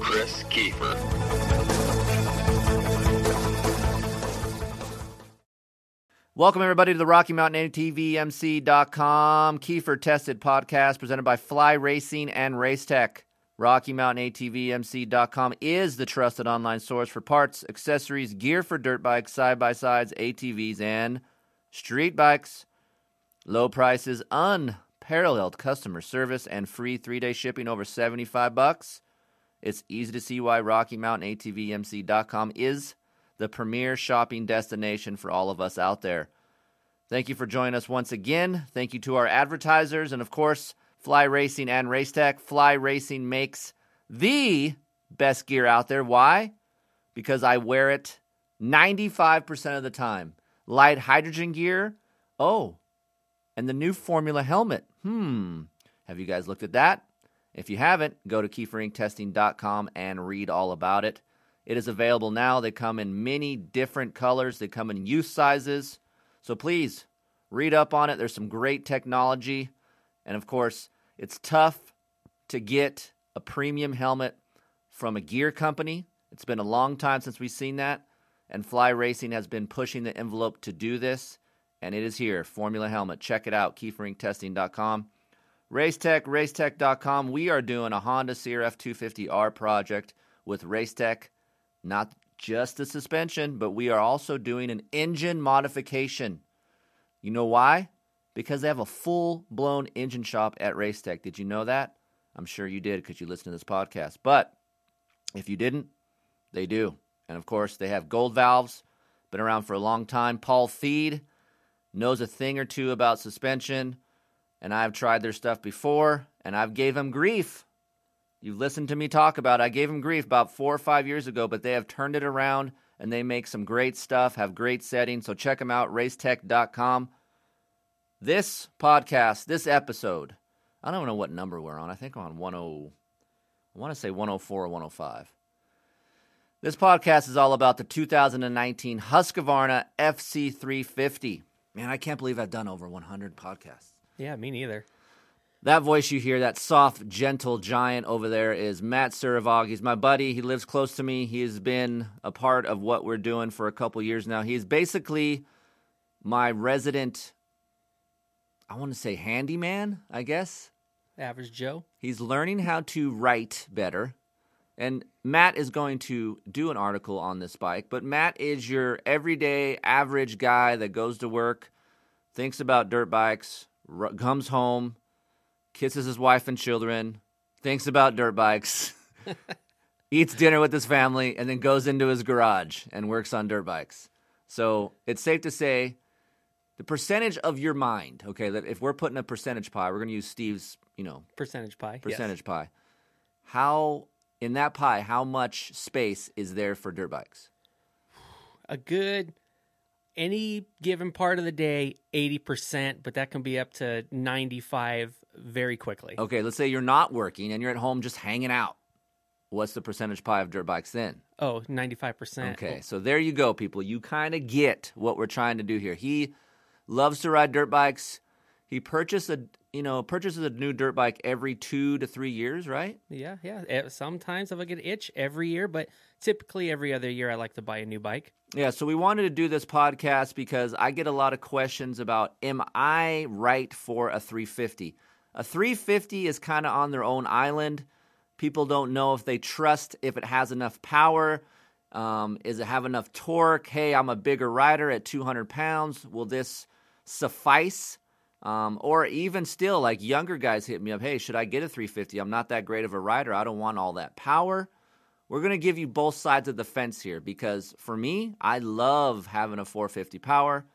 Kris Keefer. Welcome, everybody, to the Rocky Mountain ATVMC.com Keefer Tested podcast presented by Fly Racing and Racetech. Rocky Mountain ATVMC.com is the trusted online source for parts, accessories, gear for dirt bikes, side by sides, ATVs, and street bikes. Low prices, unparalleled customer service, and free three day shipping over 75 bucks. It's easy to see why Rocky Mountain ATVMC.com is the premier shopping destination for all of us out there. Thank you for joining us once again. Thank you to our advertisers and, of course, Fly Racing and Racetech. Fly Racing makes the best gear out there. Why? Because I wear it 95% of the time. Lite Hydrogen gear. Oh, and the new Formula helmet. Hmm. Have you guys looked at that? If you haven't, go to keeferinctesting.com and read all about it. It is available now. They come in many different colors, they come in youth sizes. So please read up on it. There's some great technology. And of course, it's tough to get a premium helmet from a gear company. It's been a long time since we've seen that. And Fly Racing has been pushing the envelope to do this. And it is here Formula Helmet. Check it out, keeferinctesting.com. Racetech, racetech.com. We are doing a Honda CRF 250R project with Racetech not just the suspension, but we are also doing an engine modification. You know why? Because they have a full blown engine shop at Racetech. Did you know that? I'm sure you did because you listened to this podcast. But if you didn't, they do. And of course, they have gold valves, been around for a long time. Paul Thede knows a thing or two about suspension, and I've tried their stuff before, and I've gave them grief You've listened to me talk about it. I gave them grief about four or five years ago, but they have turned it around and they make some great stuff, have great settings. So check them out, racetech.com. This podcast, this episode, I don't know what number we're on. I think we're on 10, I want to say 104 or 105. This podcast is all about the 2019 Husqvarna FC350. Man, I can't believe I've done over 100 podcasts. Yeah, me neither. That voice you hear, that soft, gentle giant over there, is Matt Suravog. He's my buddy. He lives close to me. He has been a part of what we're doing for a couple years now. He's basically my resident, I want to say handyman, I guess. Average Joe. He's learning how to write better. And Matt is going to do an article on this bike, but Matt is your everyday average guy that goes to work, thinks about dirt bikes, comes home, kisses his wife and children, thinks about dirt bikes, eats dinner with his family, and then goes into his garage and works on dirt bikes. So it's safe to say the percentage of your mind, okay, that if we're putting a percentage pie, we're going to use Steve's, you know, percentage pie. Percentage yes. pie. How, in that pie, how much space is there for dirt bikes? A good any given part of the day 80% but that can be up to 95 very quickly. Okay let's say you're not working and you're at home just hanging out. What's the percentage pie of dirt bikes then? Oh 95% okay so there you go people. You kind of get what we're trying to do here. He loves to ride dirt bikes. He purchased a you know purchases a new dirt bike every two to three years right yeah yeah sometimes if i get itch every year but typically every other year i like to buy a new bike yeah, so we wanted to do this podcast because I get a lot of questions about am I right for a 350? A 350 is kind of on their own island. People don't know if they trust if it has enough power. Um, is it have enough torque? Hey, I'm a bigger rider at 200 pounds. Will this suffice? Um, or even still, like younger guys hit me up. Hey, should I get a 350? I'm not that great of a rider. I don't want all that power. We're going to give you both sides of the fence here because for me, I love having a 450 power,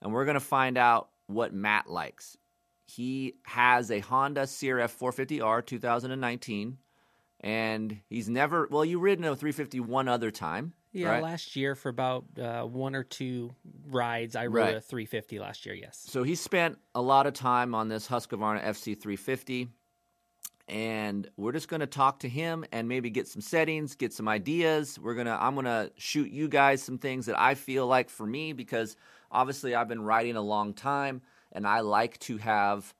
and we're going to find out what Matt likes. He has a Honda CRF 450R 2019. and he's never. Well, you ridden a 350 one other time. Yeah, right? last year for about uh, one or two rides, I rode Right. a 350 last year. Yes. So he spent a lot of time on this Husqvarna FC350, and we're just going to talk to him and maybe get some settings, get some ideas. We're gonna, I'm gonna shoot you guys some things that I feel like for me because obviously I've been riding a long time, and I like to have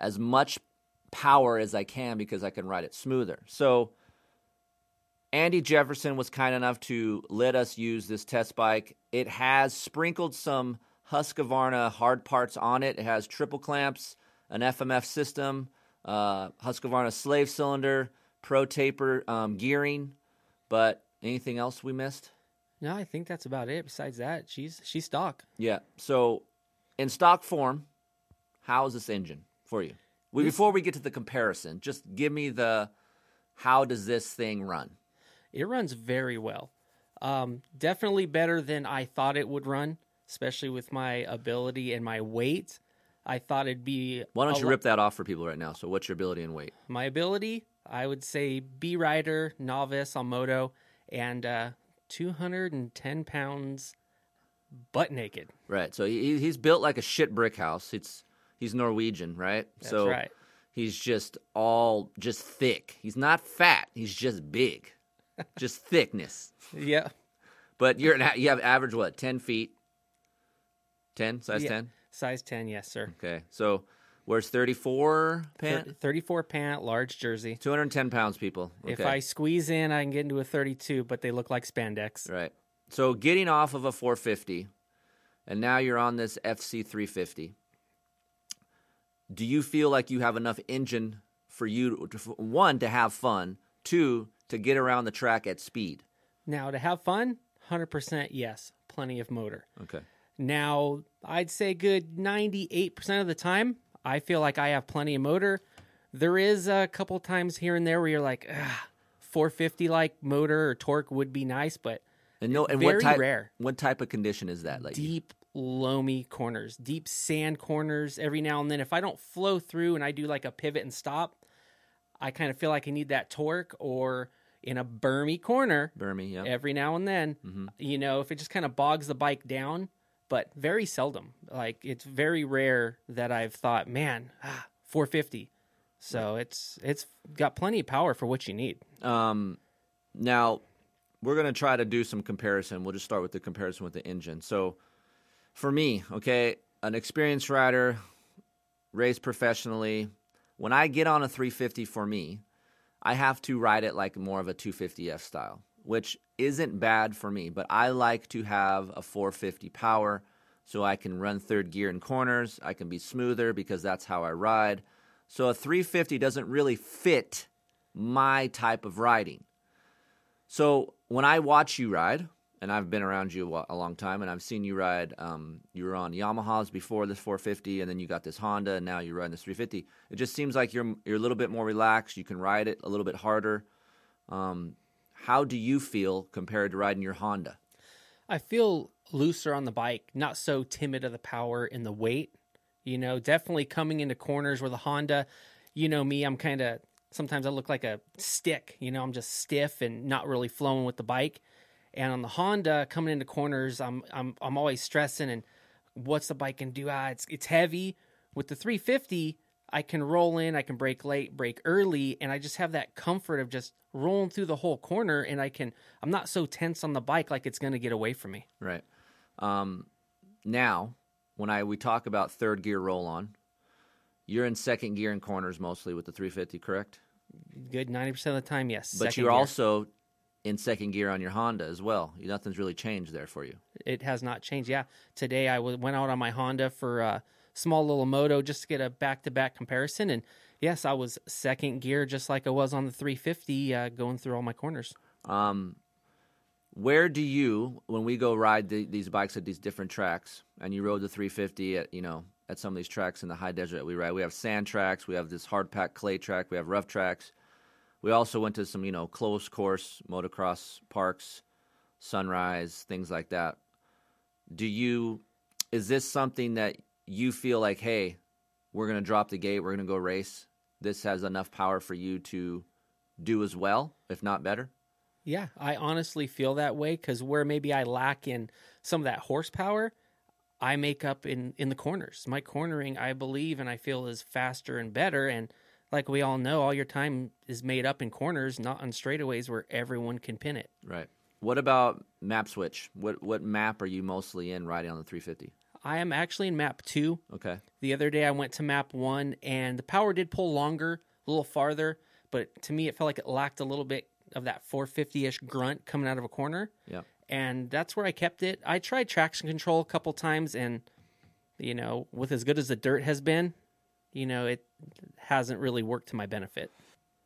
as much power as I can because I can ride it smoother. So. Andy Jefferson was kind enough to let us use this test bike. It has sprinkled some Husqvarna hard parts on it. It has triple clamps, an FMF system, uh, Husqvarna slave cylinder, pro taper um, gearing. But anything else we missed? No, I think that's about it. Besides that, she's she's stock. Yeah. So, in stock form, how is this engine for you? We, before we get to the comparison, just give me the how does this thing run? It runs very well. Um, definitely better than I thought it would run, especially with my ability and my weight. I thought it'd be. Why don't you rip that off for people right now? So, what's your ability and weight? my ability? I would say B rider, novice on moto, and uh, 210 pounds butt naked. Right. So he, he's built like a shit brick house. It's he's Norwegian, right? That's so right. he's just all just thick. He's not fat. He's just big, just thickness. Yeah. But you're an, you have average what ten feet, ten size Yeah. ten. Size 10, yes, sir. Okay. So where's thirty four pant? 34 pant, large jersey. Two hundred ten pounds, people. Okay. If I squeeze in, I can get into a 32, but they look like spandex. Right. So getting off of a 450, and now you're on this FC 350. Do you feel like you have enough engine for you to, one to have fun, two to get around the track at speed? Now, to have fun, 100% yes, plenty of motor. Okay. Now, I'd say good 98% of the time, I feel like I have plenty of motor. There is a couple times here and there where you're like, ah, 450 like motor or torque would be nice, but And no, and Very what type? rare. What type of condition is that? Like deep, loamy corners, deep sand corners every now and then. If I don't flow through and I do like a pivot and stop, I kind of feel like I need that torque or in a bermy corner Burmy, yeah. every now and then. Mm-hmm. You know, if it just kind of bogs the bike down, but very seldom. Like it's very rare that I've thought, man, ah, 450. So it's it's got plenty of power for what you need. Um, now we're gonna try to do some comparison. We'll just start with the comparison with the engine. So, for me, okay, an experienced rider, raced professionally. When I get on a 350, for me, I have to ride it like more of a 250F style, which isn't bad for me. But I like to have a 450 power, so I can run third gear in corners. I can be smoother because that's how I ride. So a 350 doesn't really fit my type of riding. So when I watch you ride, and I've been around you a long time, and I've seen you ride. Um, you were on Yamahas before this 450, and then you got this Honda, and now you're riding this 350. It just seems like you're you're a little bit more relaxed. You can ride it a little bit harder. Um, how do you feel compared to riding your Honda? I feel looser on the bike, not so timid of the power and the weight. You know, definitely coming into corners where the Honda, you know me, I'm kind of sometimes I look like a stick. You know, I'm just stiff and not really flowing with the bike. And on the Honda, coming into corners, I'm I'm I'm always stressing and what's the bike can do? Ah, it's it's heavy. With the 350, I can roll in, I can brake late, brake early, and I just have that comfort of just rolling through the whole corner. And I can, I'm not so tense on the bike like it's going to get away from me. Right. Um, now, when I we talk about third gear roll on, you're in second gear in corners mostly with the 350, correct? Good 90% of the time, yes. But you're gear. also in second gear on your Honda as well. Nothing's really changed there for you. It has not changed. Yeah. Today I went out on my Honda for a small little moto just to get a back to back comparison. And yes, I was second gear just like I was on the 350 uh, going through all my corners. Um, where do you, when we go ride the, these bikes at these different tracks, and you rode the 350 at you know at some of these tracks in the high desert that we ride, we have sand tracks, we have this hard packed clay track, we have rough tracks. We also went to some you know close course motocross parks, sunrise things like that. Do you? Is this something that you feel like, hey, we're gonna drop the gate, we're gonna go race? This has enough power for you to do as well, if not better. Yeah, I honestly feel that way because where maybe I lack in some of that horsepower, I make up in in the corners. My cornering, I believe, and I feel is faster and better. And like we all know, all your time is made up in corners, not on straightaways where everyone can pin it. Right. What about map switch? What what map are you mostly in riding on the 350? I am actually in map two. Okay. The other day I went to map one, and the power did pull longer, a little farther, but to me it felt like it lacked a little bit of that 450 ish grunt coming out of a corner. Yeah. and that's where I kept it. I tried traction control a couple times, and you know, with as good as the dirt has been, you know, it hasn't really worked to my benefit.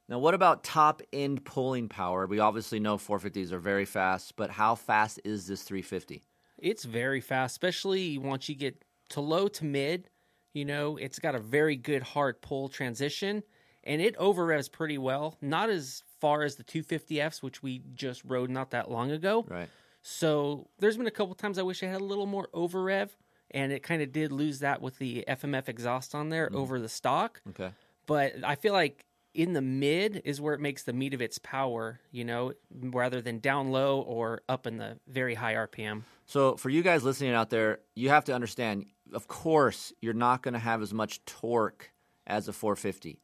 Now, what about top end pulling power? We obviously know 450s are very fast, but how fast is this 350? It's very fast, especially once you get to low to mid. You know, it's got a very good hard pull transition, and it over revs pretty well. Not as far as the 250Fs, which we just rode not that long ago. Right. So there's been a couple times I wish I had a little more over rev, and it kind of did lose that with the FMF exhaust on there mm. over the stock. Okay. But I feel like in the mid is where it makes the meat of its power, you know, rather than down low or up in the very high RPM. So, for you guys listening out there, you have to understand, of course, you're not going to have as much torque as a 450.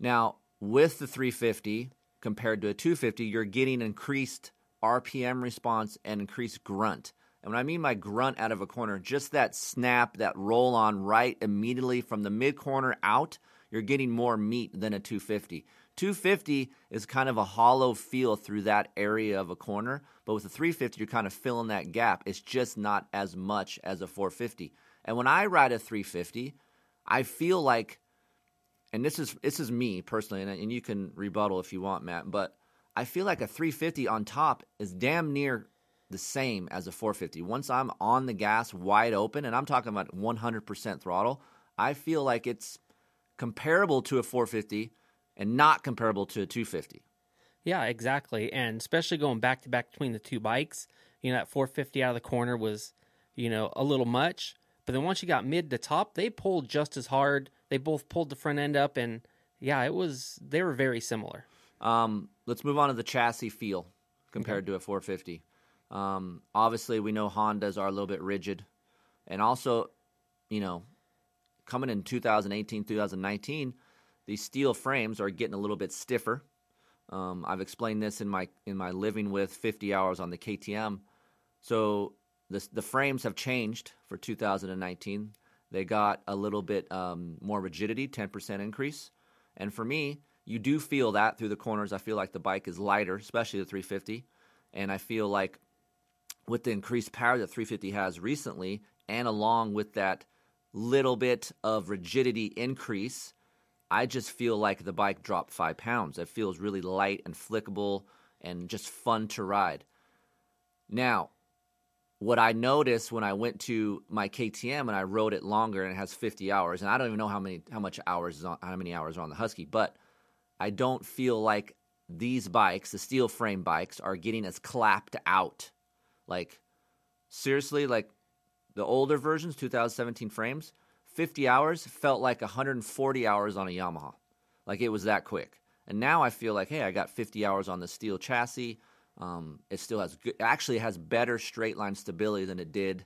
Now, with the 350 compared to a 250, you're getting increased RPM response and increased grunt. And when I mean my grunt out of a corner, just that snap, that roll on right immediately from the mid corner out, you're getting more meat than a 250. 250 is kind of a hollow feel through that area of a corner, but with a 350, you're kind of filling that gap. It's just not as much as a 450. And when I ride a 350, I feel like and this is this is me personally, and, and you can rebuttal if you want, Matt. But I feel like a 350 on top is damn near the same as a 450. Once I'm on the gas wide open, and I'm talking about 100% throttle, I feel like it's comparable to a 450 and not comparable to a 250. Yeah, exactly. And especially going back to back between the two bikes, you know, that 450 out of the corner was, you know, a little much. But then once you got mid to top, they pulled just as hard. They both pulled the front end up, and yeah, it was, they were very similar. Um, let's move on to the chassis feel compared to a 450. Um, obviously, we know Hondas are a little bit rigid, and also, you know, coming in 2018, 2019, these steel frames are getting a little bit stiffer. Um, I've explained this in my in my living with 50 hours on the KTM. So the the frames have changed for 2019. They got a little bit um, more rigidity, 10% increase, and for me, you do feel that through the corners. I feel like the bike is lighter, especially the 350, and I feel like with the increased power that 350 has recently, and along with that little bit of rigidity increase, I just feel like the bike dropped five pounds. It feels really light and flickable and just fun to ride. Now, what I noticed when I went to my KTM and I rode it longer and it has 50 hours, and I don't even know how many how much hours is on, how many hours are on the Husky, but I don't feel like these bikes, the steel frame bikes, are getting as clapped out. Like seriously, like the older versions, 2017 frames, 50 hours felt like 140 hours on a Yamaha. Like it was that quick. And now I feel like, hey, I got 50 hours on the steel chassis. Um, it still has good, actually has better straight line stability than it did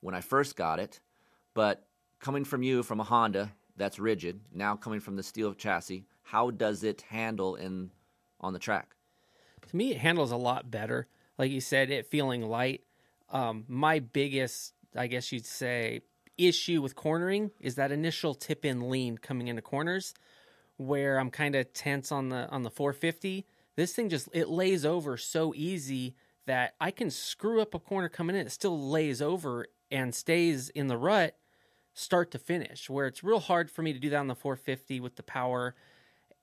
when I first got it. But coming from you, from a Honda that's rigid, now coming from the steel chassis, how does it handle in on the track? To me, it handles a lot better. Like you said, it feeling light. Um, my biggest, I guess you'd say, issue with cornering is that initial tip in lean coming into corners, where I'm kind of tense on the on the 450. This thing just it lays over so easy that I can screw up a corner coming in. It still lays over and stays in the rut start to finish. Where it's real hard for me to do that on the 450 with the power,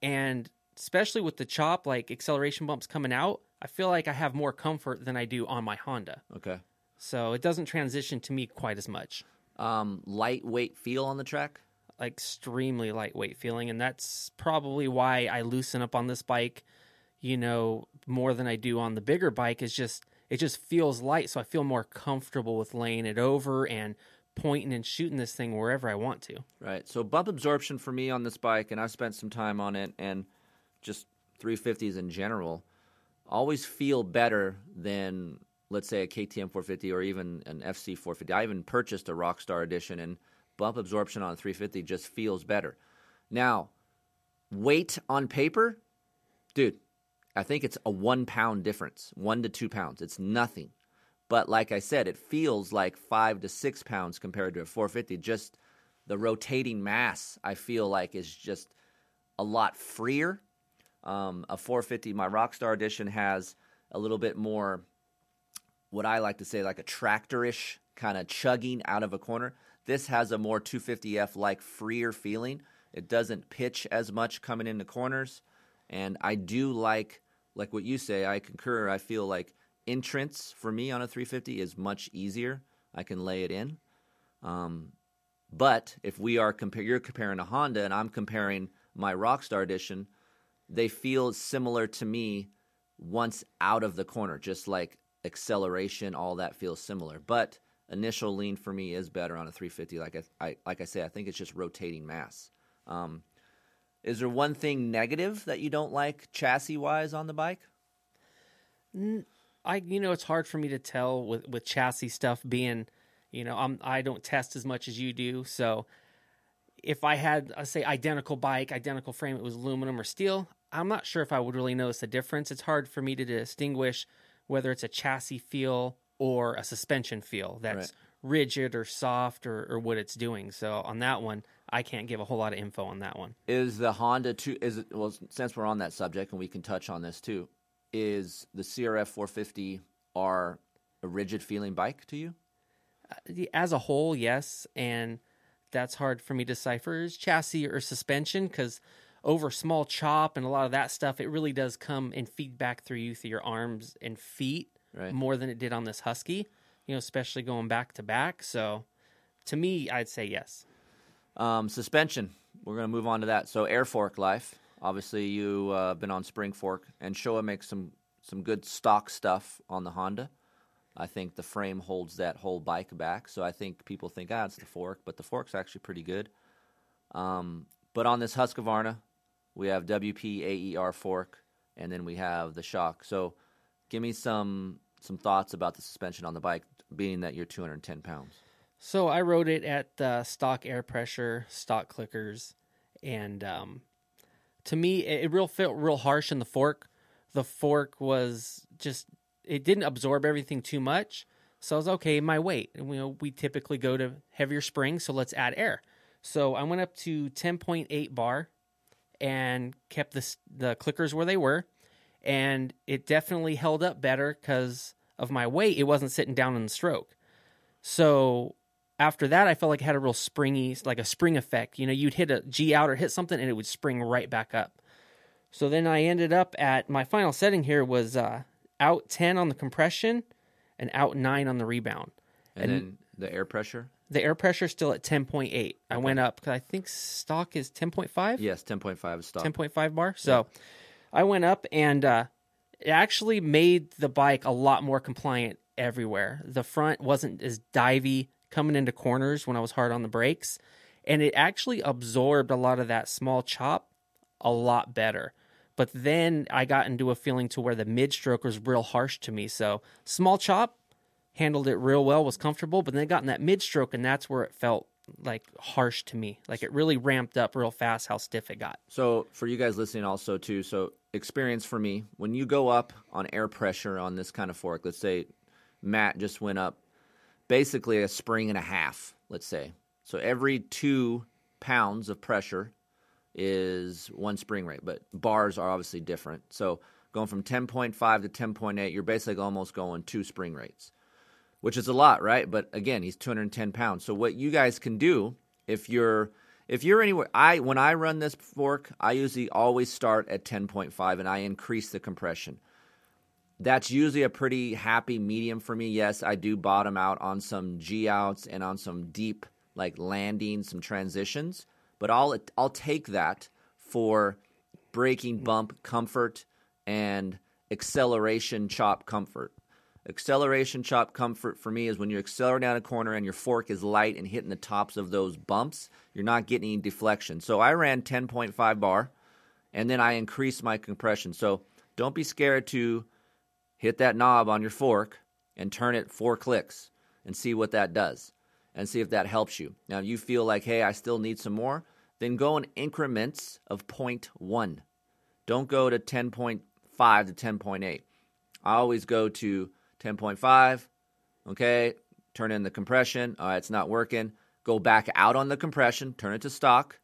and especially with the chop, like acceleration bumps coming out. I feel like I have more comfort than I do on my Honda. Okay. So it doesn't transition to me quite as much. Um, lightweight feel on the track. Extremely lightweight feeling, and that's probably why I loosen up on this bike. You know, more than I do on the bigger bike. Is just it just feels light, so I feel more comfortable with laying it over and pointing and shooting this thing wherever I want to. Right. So bump absorption for me on this bike, and I've spent some time on it, and just 350s in general always feel better than let's say a KTM 450 or even an FC 450. I even purchased a Rockstar edition and bump absorption on a 350 just feels better. Now, weight on paper, dude, I think it's a one pound difference, one to two pounds. It's nothing. But like I said, it feels like five to six pounds compared to a 450. Just the rotating mass, I feel like, is just a lot freer. Um, a 450, my Rockstar edition has a little bit more, what I like to say, like a tractorish kind of chugging out of a corner. This has a more 250F like freer feeling. It doesn't pitch as much coming into corners. And I do like, like what you say, I concur. I feel like entrance for me on a 350 is much easier. I can lay it in. Um, but if we are compare, you're comparing a Honda and I'm comparing my Rockstar edition, they feel similar to me once out of the corner, just like acceleration, all that feels similar. But initial lean for me is better on a 350. Like I, I like I say, I think it's just rotating mass. Um, is there one thing negative that you don't like chassis wise on the bike? I you know it's hard for me to tell with with chassis stuff being, you know, I'm I don't test as much as you do, so if I had a say identical bike, identical frame, it was aluminum or steel, I'm not sure if I would really notice a difference. It's hard for me to distinguish whether it's a chassis feel or a suspension feel that's Right. rigid or soft or, or what it's doing. So on that one, I can't give a whole lot of info on that one. Is the Honda two? Is it well? Since we're on that subject, and we can touch on this too, is the CRF 450 R a rigid feeling bike to you? Uh, as a whole, yes, and that's hard for me to decipher is chassis or suspension because over small chop and a lot of that stuff, it really does come and feed back through you through your arms and feet Right. more than it did on this Husky. You know, especially going back to back. So, to me, I'd say yes. Um, suspension. We're going to move on to that. So air fork life. Obviously, you uh, been on spring fork, and Showa makes some some good stock stuff on the Honda. I think the frame holds that whole bike back. So I think people think, ah, it's the fork, but the fork's actually pretty good. Um, but on this Husqvarna, we have WP AER fork, and then we have the shock. So give me some some thoughts about the suspension on the bike, being that you're 210 pounds. So I rode it at uh, stock air pressure, stock clickers, and um, to me, it, it real felt real harsh in the fork. The fork was just it didn't absorb everything too much, so I was okay. My weight, and you know, we typically go to heavier springs, so let's add air. So I went up to ten point eight bar, and kept the the clickers where they were, and it definitely held up better because of my weight. It wasn't sitting down in the stroke. So after that, I felt like it had a real springy, like a spring effect. You know, you'd hit a G out or hit something, and it would spring right back up. So then I ended up at my final setting here was uh, out ten on the compression and out nine on the rebound. And, then the air pressure. The air pressure is still at ten point eight. I went up because I think stock is ten point five. Yes, 10.5 stock. 10.5 bar. So I went up and uh, it actually made the bike a lot more compliant everywhere. The front wasn't as divey coming into corners when I was hard on the brakes. And it actually absorbed a lot of that small chop a lot better. But then I got into a feeling to where the mid stroke was real harsh to me. So small chop handled it real well, was comfortable, but then it got in that mid stroke and that's where it felt like harsh to me. Like it really ramped up real fast how stiff it got. So for you guys listening also too, so experience for me, when you go up on air pressure on this kind of fork, let's say Matt just went up basically a spring and a half, let's say. So every two pounds of pressure is one spring rate, but bars are obviously different. So going from 10.5 to 10.8, you're basically almost going two spring rates, which is a lot, right? But again, he's 210 pounds. So what you guys can do if you're if you're anywhere, I when I run this fork, I usually always start at 10.5 and I increase the compression. That's usually a pretty happy medium for me. Yes, I do bottom out on some G outs and on some deep like landing, some transitions, but I'll I'll take that for braking bump comfort and acceleration chop comfort. Acceleration chop comfort for me is when you're accelerating down a corner and your fork is light and hitting the tops of those bumps, you're not getting any deflection. So I ran 10.5 bar and then I increase my compression. So don't be scared to hit that knob on your fork and turn it four clicks and see what that does and see if that helps you. Now, if you feel like, hey, I still need some more, then go in increments of 0.1. Don't go to 10.5 to 10.8. I always go to 10.5, okay, turn in the compression. All right, it's not working. Go back out on the compression, turn it to stock,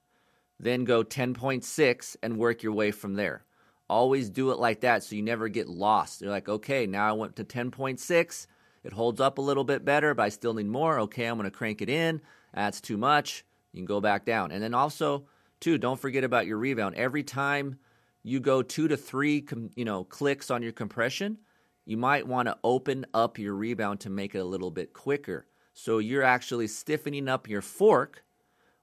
then go 10.6 and work your way from there. Always do it like that so you never get lost. You're like, okay, now I went to 10.6. It holds up a little bit better, but I still need more. Okay, I'm going to crank it in. That's too much. You can go back down. And then also, too, don't forget about your rebound. Every time you go two to three, you know, clicks on your compression, you might want to open up your rebound to make it a little bit quicker. So you're actually stiffening up your fork,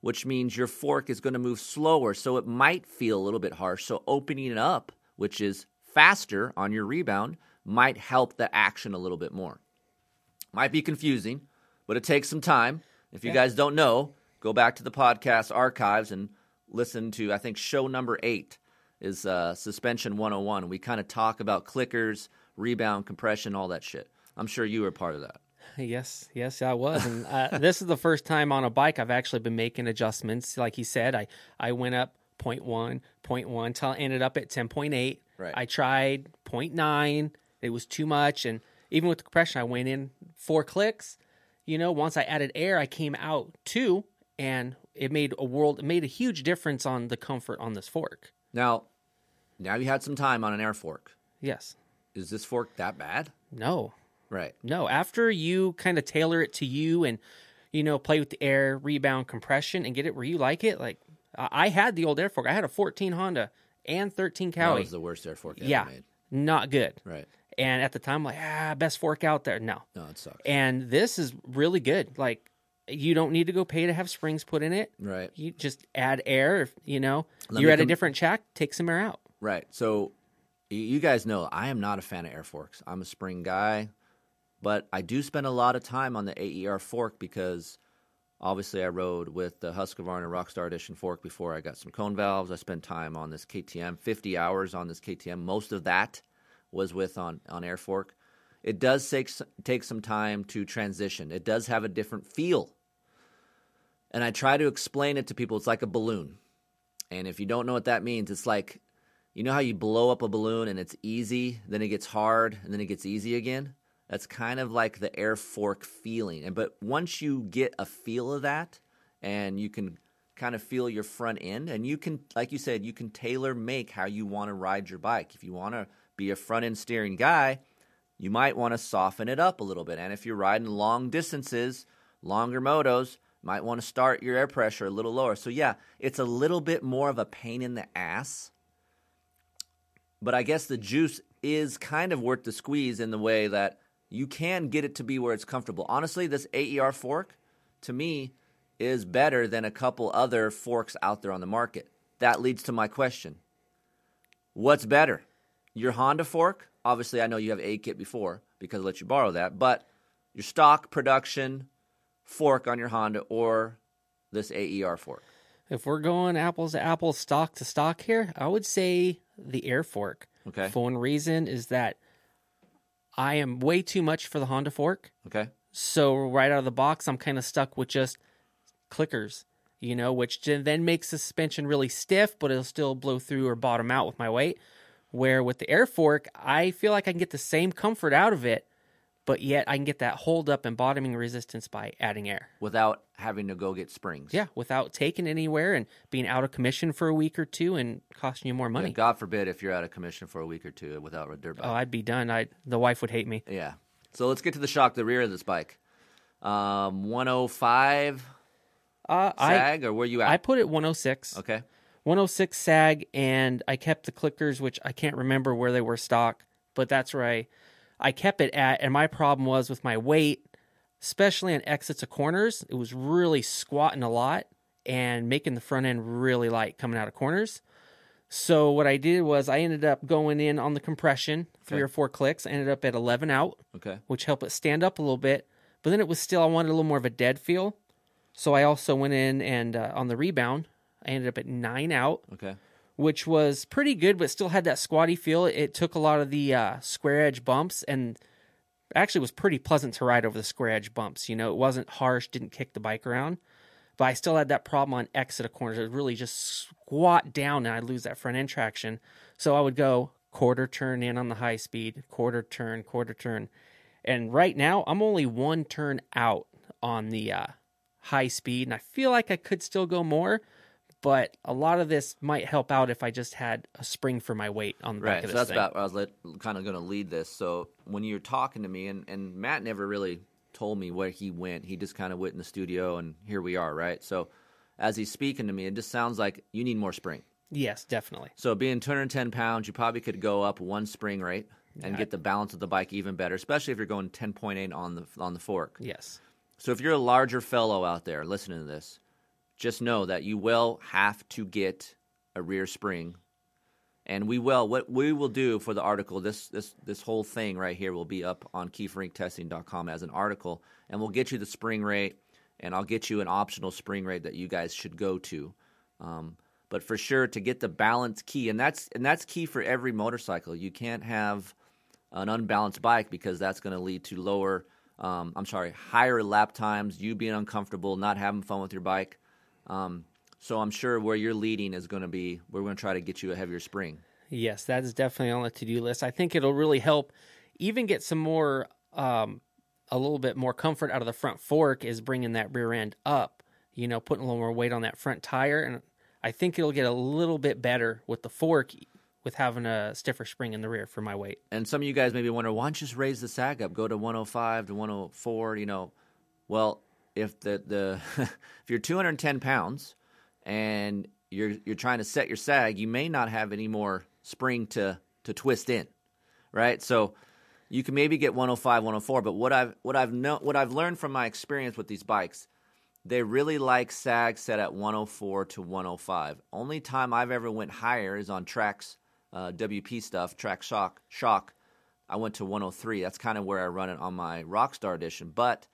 which means your fork is going to move slower. So it might feel a little bit harsh. So opening it up, which is faster on your rebound, might help the action a little bit more. Might be confusing, but it takes some time. If you yeah. guys don't know, go back to the podcast archives and listen to, I think, show number eight is uh, Suspension 101. We kind of talk about clickers, rebound, compression, all that shit. I'm sure you were part of that. Yes, yes, I was. And uh, this is the first time on a bike I've actually been making adjustments. Like he said, I, I went up 0.1, 0.1 until I ended up at 10.8. Right. I tried 0.9. It was too much. And even with the compression, I went in four clicks. You know, once I added air, I came out two, and it made a world, it made a huge difference on the comfort on this fork. Now, now you had some time on an air fork. Yes. Is this fork that bad? No. Right. No. After you kind of tailor it to you and, you know, play with the air, rebound, compression, and get it where you like it, like I had the old air fork. I had a 14 Honda and 13 Kawi. That was the worst air fork yeah, made. Not good. Right. And at the time, like, ah, best fork out there. No. No, it sucks. And this is really good. Like, you don't need to go pay to have springs put in it. Right. You just add air. If, you know, Let you're at com- a different track, take some air out. Right. So, you guys know I am not a fan of air forks. I'm a spring guy, but I do spend a lot of time on the AER fork because obviously I rode with the Husqvarna Rockstar Edition fork before I got some cone valves. I spent time on this KTM, 50 hours on this KTM. Most of that was with on on air fork. It does take take some time to transition. It does have a different feel, and I try to explain it to people. It's like a balloon, and if you don't know what that means, it's like you know how you blow up a balloon and it's easy, then it gets hard, and then it gets easy again. That's kind of like the air fork feeling. And but once you get a feel of that, and you can kind of feel your front end, and you can, like you said, you can tailor make how you want to ride your bike. If you want to be a front end steering guy, you might want to soften it up a little bit. And if you're riding long distances, longer motos, might want to start your air pressure a little lower. So yeah, it's a little bit more of a pain in the ass. But I guess the juice is kind of worth the squeeze in the way that you can get it to be where it's comfortable. Honestly, this AER fork to me is better than a couple other forks out there on the market. That leads to my question. What's better? Your Honda fork, obviously, I know you have a kit before because I let you borrow that, but your stock production fork on your Honda or this AER fork? If we're going apples to apples, stock to stock here, I would say the air fork. Okay. For one reason is that I am way too much for the Honda fork. Okay. So right out of the box, I'm kind of stuck with just clickers, you know, which then makes the suspension really stiff, but it'll still blow through or bottom out with my weight. Where with the air fork, I feel like I can get the same comfort out of it, but yet I can get that hold up and bottoming resistance by adding air without having to go get springs. Yeah, without taking anywhere and being out of commission for a week or two and costing you more money. Yeah, God forbid if you're out of commission for a week or two without a dirt bike. Oh, I'd be done. I the wife would hate me. Yeah. So let's get to the shock, the rear of this bike. Um, 105 uh, sag, I, or where you at? I put it 106. Okay. 106 sag, and I kept the clickers, which I can't remember where they were stock, but that's where I, I kept it at. And my problem was with my weight, especially on exits of corners, it was really squatting a lot and making the front end really light coming out of corners. So what I did was I ended up going in on the compression, three okay. or four clicks. I ended up at 11 out, okay, which helped it stand up a little bit. But then it was still I wanted a little more of a dead feel, so I also went in and uh, on the rebound I ended up at nine out. Okay. Which was pretty good, but still had that squatty feel. It took a lot of the uh, square edge bumps and actually was pretty pleasant to ride over the square edge bumps. You know, it wasn't harsh, didn't kick the bike around, but I still had that problem on exit of corners. It would really just squat down and I'd lose that front end traction. So I would go quarter turn in on the high speed, quarter turn, quarter turn. And right now, I'm only one turn out on the uh, high speed, and I feel like I could still go more. But a lot of this might help out if I just had a spring for my weight on the back Right. of So this that's thing. about where I was let, kind of going to lead this. So when you're talking to me, and, and Matt never really told me where he went. He just kind of went in the studio, and here we are, right? So as he's speaking to me, it just sounds like you need more spring. yes, definitely. So being 210 pounds, you probably could go up one spring rate and get the balance of the bike even better, especially if you're going 10.8 on the on the fork. Yes. So if you're a larger fellow out there listening to this, just know that you will have to get a rear spring. And we will what we will do for the article, this this this whole thing right here will be up on keeferinctesting.com as an article and we'll get you the spring rate and I'll get you an optional spring rate that you guys should go to. Um, but for sure to get the balance key and that's and that's key for every motorcycle. You can't have an unbalanced bike because that's going to lead to lower um, I'm sorry, higher lap times, you being uncomfortable, not having fun with your bike. Um, so I'm sure where you're leading is going to be, we're going to try to get you a heavier spring. Yes, that is definitely on the to do list. I think it'll really help even get some more, um, a little bit more comfort out of the front fork is bringing that rear end up, you know, putting a little more weight on that front tire. And I think it'll get a little bit better with the fork with having a stiffer spring in the rear for my weight. And some of you guys maybe wonder, why don't you just raise the sag up, go to 105 to 104, you know? Well, if the, the if you're 210 pounds and you're you're trying to set your sag, you may not have any more spring to to twist in, right? So you can maybe get 105, 104, but what I've what I've know what I've learned from my experience with these bikes, they really like sag set at 104 to 105. Only time I've ever went higher is on tracks, uh, WP stuff, track shock, shock. I went to 103. That's kind of where I run it on my Rockstar edition. But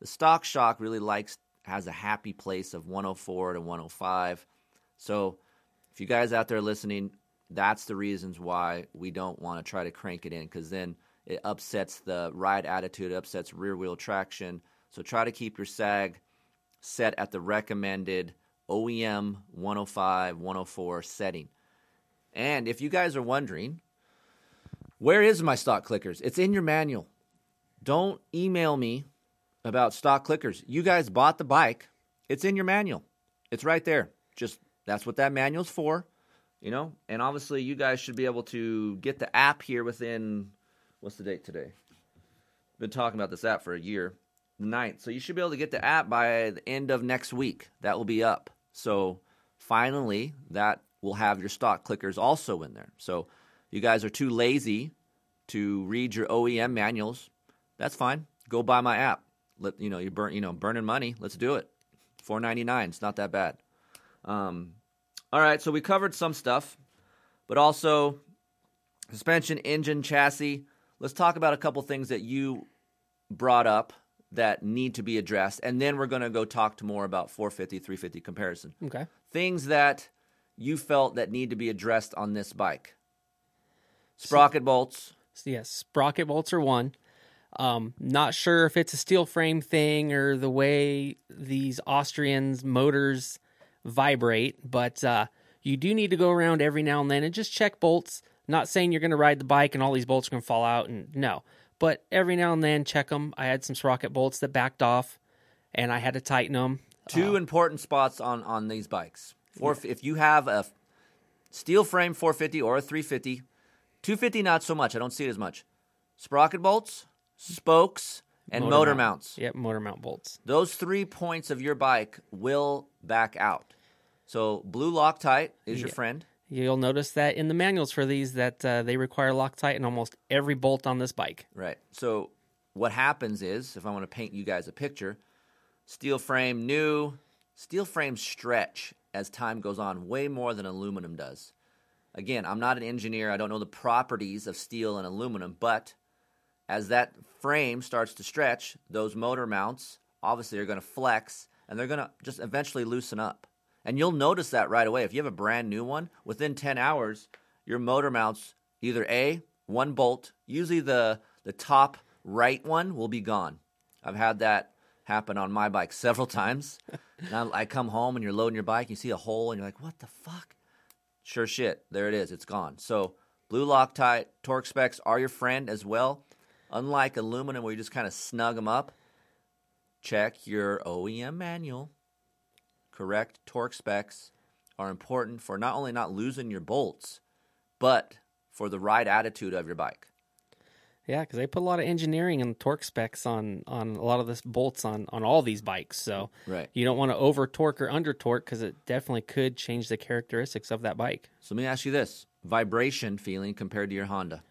the stock shock really likes has a happy place of 104 to 105. So if you guys out there listening, that's the reasons why we don't want to try to crank it in because then it upsets the ride attitude, upsets rear wheel traction. So try to keep your sag set at the recommended OEM 105, 104 setting. And if you guys are wondering, where is my stock clickers? It's in your manual. Don't email me about stock clickers. You guys bought the bike. It's in your manual. It's right there. Just that's what that manual's for, you know? And obviously you guys should be able to get the app here within what's the date today? Been talking about this app for a year. The 9th. So you should be able to get the app by the end of next week. That will be up. So finally, that will have your stock clickers also in there. So you guys are too lazy to read your OEM manuals. That's fine. Go buy my app. Let you know you burn you know burning money. Let's do it. Four ninety nine. It's not that bad. Um, all right. So we covered some stuff, but also suspension, engine, chassis. Let's talk about a couple things that you brought up that need to be addressed, and then we're going to go talk to more about 450, 350 comparison. Okay. Things that you felt that need to be addressed on this bike. Sprocket bolts. Yes, sprocket bolts are one. Um, not sure if it's a steel frame thing or the way these Austrians motors vibrate, but uh, you do need to go around every now and then and just check bolts. Not saying you're going to ride the bike and all these bolts are going to fall out, and no, but every now and then check them. I had some sprocket bolts that backed off, and I had to tighten them. Two important spots on on these bikes. Four, if you have a steel frame 450 or a 350, 250 not so much. I don't see it as much. Sprocket bolts, spokes, and motor, mounts. Yep, motor mount bolts. Those three points of your bike will back out. So blue Loctite is your friend. You'll notice that in the manuals for these that uh, they require Loctite in almost every bolt on this bike. Right. So what happens is, if I want to paint you guys a picture, steel frame new, steel frames stretch as time goes on way more than aluminum does. Again, I'm not an engineer. I don't know the properties of steel and aluminum, but as that frame starts to stretch, those motor mounts obviously are going to flex and they're going to just eventually loosen up. And you'll notice that right away. If you have a brand new one, within 10 hours, your motor mounts either A, one bolt, usually the, the top right one will be gone. I've had that happen on my bike several times. and I, come home and you're loading your bike, you see a hole, and you're like, what the fuck? Sure shit, there it is, it's gone. So, blue Loctite, torque specs are your friend as well. Unlike aluminum, where you just kind of snug them up, check your OEM manual. Correct torque specs are important for not only not losing your bolts, but for the right attitude of your bike. Yeah, because they put a lot of engineering and torque specs on on a lot of this bolts on on all these bikes. So Right. you don't want to over torque or under torque because it definitely could change the characteristics of that bike. So let me ask you this vibration feeling compared to your Honda.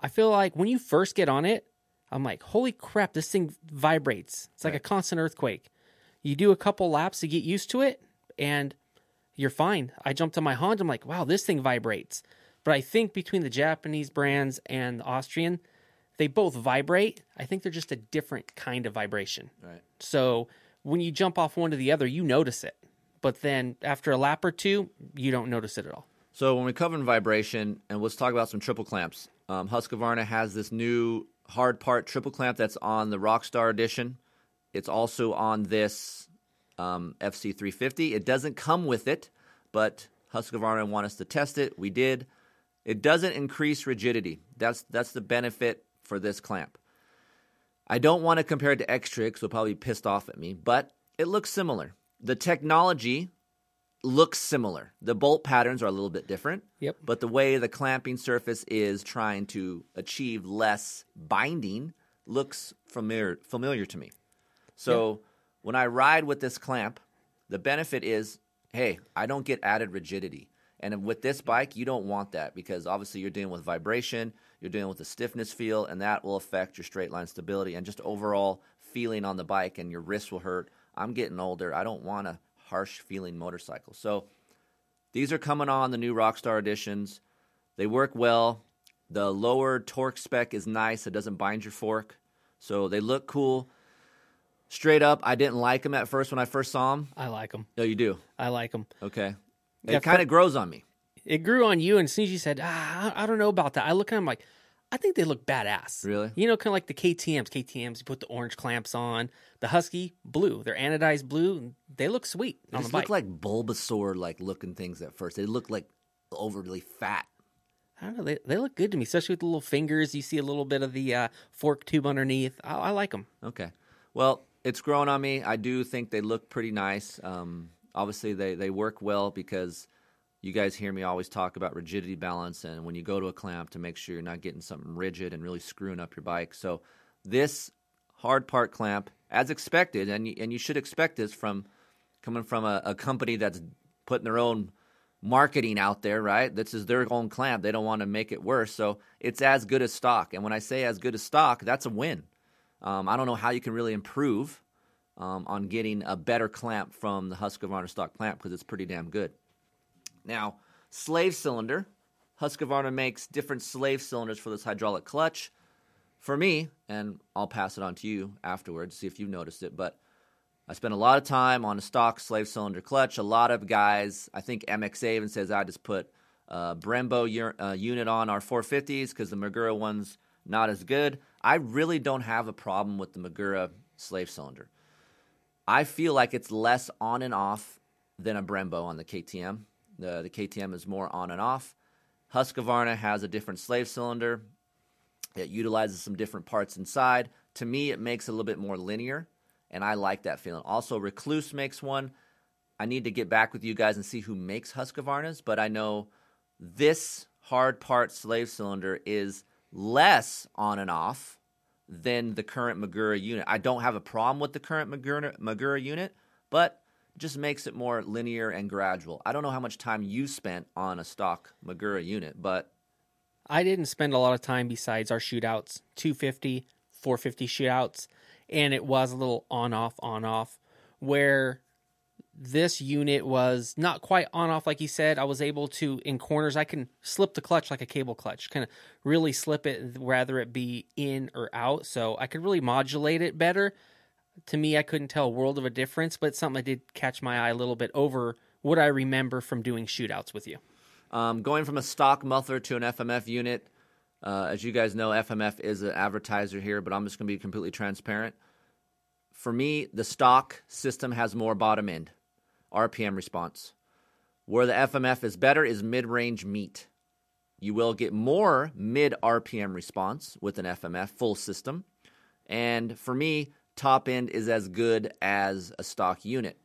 I feel like when you first get on it, I'm like, holy crap, this thing vibrates. It's like a constant earthquake. You do a couple laps to get used to it, and you're fine. I jumped on my Honda. I'm like, wow, this thing vibrates. But I think between the Japanese brands and the Austrian, they both vibrate. I think they're just a different kind of vibration. Right. So when you jump off one to the other, you notice it. But then after a lap or two, you don't notice it at all. So when we cover vibration, and let's talk about some triple clamps. Um, Husqvarna has this new hard part triple clamp that's on the Rockstar edition. It's also on this um, FC350. It doesn't come with it, but Husqvarna want us to test it. We did. It doesn't increase rigidity. That's that's the benefit for this clamp. I don't want to compare it to Xtrig, will probably pissed off at me, but it looks similar. The technology looks similar. The bolt patterns are a little bit different. Yep. But the way the clamping surface is trying to achieve less binding looks familiar familiar to me. So when I ride with this clamp, the benefit is, hey, I don't get added rigidity. And with this bike, you don't want that because obviously you're dealing with vibration, you're dealing with the stiffness feel, and that will affect your straight line stability and just overall feeling on the bike, and your wrists will hurt. I'm getting older. I don't want a harsh feeling motorcycle. So these are coming on the new Rockstar editions. They work well. The lower torque spec is nice. It doesn't bind your fork. So they look cool. Straight up, I didn't like them at first when I first saw them. I like them. No, you do. I like them. Okay. Yeah, It kind of grows on me. It grew on you, and as soon as you said, ah, I I don't know about that, I look at them like, I think they look badass. Really? You know, kind of like the KTMs. KTMs, you put the orange clamps on. The Husky, blue. They're anodized blue. They look sweet They on the look like Bulbasaur like looking things at first. They look like overly fat. I don't know. They, they look good to me, especially with the little fingers. You see a little bit of the uh, fork tube underneath. I, I like them. Okay. Well, it's grown on me. I do think they look pretty nice. Um, obviously, they, they work well because you guys hear me always talk about rigidity balance and when you go to a clamp to make sure you're not getting something rigid and really screwing up your bike. So, this hard part clamp, as expected, and you, and you should expect this from coming from a, a company that's putting their own marketing out there, right? This is their own clamp. They don't want to make it worse. So, it's as good as stock. And when I say as good as stock, that's a win. Um, I don't know how you can really improve um, on getting a better clamp from the Husqvarna stock clamp because it's pretty damn good. Now, slave cylinder. Husqvarna makes different slave cylinders for this hydraulic clutch. For me, and I'll pass it on to you afterwards, see if you've noticed it, but I spent a lot of time on a stock slave cylinder clutch. A lot of guys, I think MXA even says I just put a Brembo uh, unit on our 450s because the Magura one's not as good. I really don't have a problem with the Magura slave cylinder. I feel like it's less on and off than a Brembo on the KTM. The, the KTM is more on and off. Husqvarna has a different slave cylinder. It utilizes some different parts inside. To me, it makes it a little bit more linear, and I like that feeling. Also, Rekluse makes one. I need to get back with you guys and see who makes Husqvarna's, but I know this hard part slave cylinder is less on and off than the current Magura unit. I don't have a problem with the current Magura, Magura unit, but just makes it more linear and gradual. I don't know how much time you spent on a stock Magura unit, but I didn't spend a lot of time besides our shootouts 250, 450 shootouts, and it was a little on off, on off, where this unit was not quite on off like you said. I was able to, in corners, I can slip the clutch like a cable clutch, kind of really slip it, rather it be in or out. So I could really modulate it better. To me, I couldn't tell a world of a difference, but something that did catch my eye a little bit over what I remember from doing shootouts with you. Um, going from a stock muffler to an FMF unit, uh, as you guys know, FMF is an advertiser here, but I'm just going to be completely transparent. For me, the stock system has more bottom end RPM response. Where the FMF is better is mid range meat. You will get more mid RPM response with an FMF full system. And for me, top end is as good as a stock unit.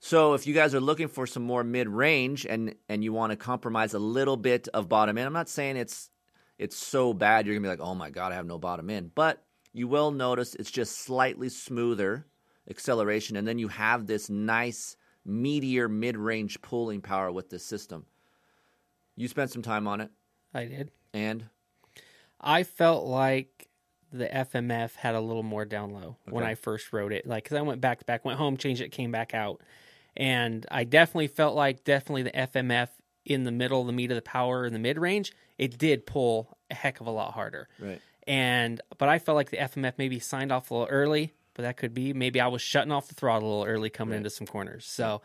So if you guys are looking for some more mid range and and you want to compromise a little bit of bottom end, I'm not saying it's it's so bad you're gonna be like, oh my god, I have no bottom end, but you will notice it's just slightly smoother acceleration, and then you have this nice meteor mid range pulling power with this system. You spent some time on it, I did. and I felt like the FMF had a little more down low when I first wrote it. Like, cause I went back to back, went home, changed it, came back out, and I definitely felt like definitely the FMF in the middle, the meat of the power in the mid range, it did pull a heck of a lot harder. right. And but I felt like the FMF maybe signed off a little early, but that could be maybe I was shutting off the throttle a little early coming into some corners. So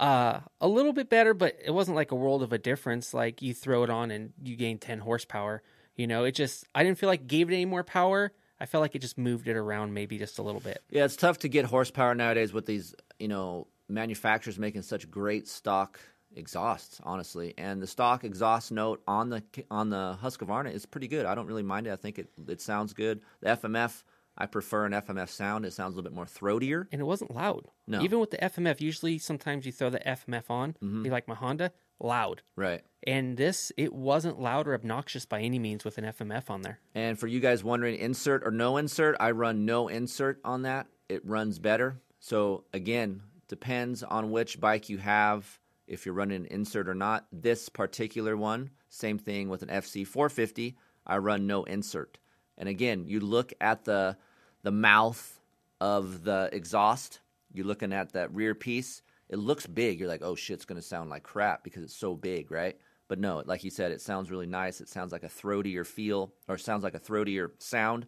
uh, a little bit better, but it wasn't like a world of a difference. Like you throw it on and you gain ten horsepower. You know, it just I didn't feel like it gave it any more power. I felt like it just moved it around maybe just a little bit. Yeah, it's tough to get horsepower nowadays with these, you know, manufacturers making such great stock exhausts, honestly. And the stock exhaust note on the on the Husqvarna is pretty good. I don't really mind it. I think it it sounds good. The FMF, I prefer an FMF sound. It sounds a little bit more throatier. And it wasn't loud. No. Even with the FMF, usually sometimes you throw the FMF on, Mm-hmm. be like my Honda, loud. Right. And this, it wasn't loud or obnoxious by any means with an FMF on there. And for you guys wondering, insert or no insert, I run no insert on that. It runs better. So again, depends on which bike you have, if you're running an insert or not. This particular one, same thing with an FC 450, I run no insert. And again, you look at the the mouth of the exhaust, you're looking at that rear piece, it looks big. You're like, oh shit, it's gonna sound like crap because it's so big, right? But no, like you said, it sounds really nice. It sounds like a throatier feel, or sounds like a throatier sound.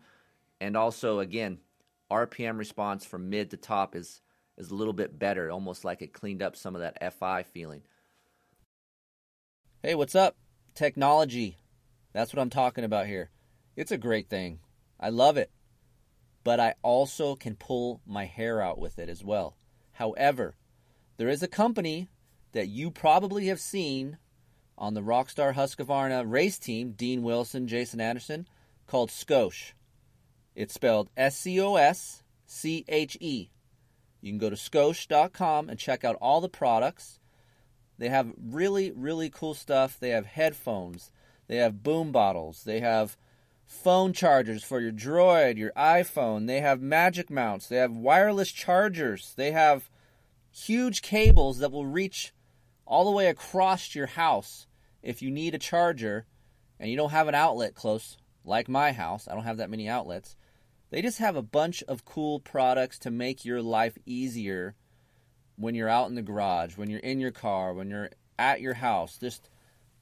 And also, again, RPM response from mid to top is is a little bit better, almost like it cleaned up some of that FI feeling. Hey, what's up? Technology. That's what I'm talking about here. It's a great thing. I love it. But I also can pull my hair out with it as well. However, there is a company that you probably have seen on the Rockstar Husqvarna race team, Dean Wilson, Jason Anderson, called Scosche. It's spelled S C O S C H E. You can go to scosche.com and check out all the products. They have really, really cool stuff. They have headphones, they have boom bottles, they have phone chargers for your Droid, your iPhone, they have magic mounts, they have wireless chargers, they have huge cables that will reach all the way across your house if you need a charger and you don't have an outlet close, like my house. I don't have that many outlets. They just have a bunch of cool products to make your life easier when you're out in the garage, when you're in your car, when you're at your house. Just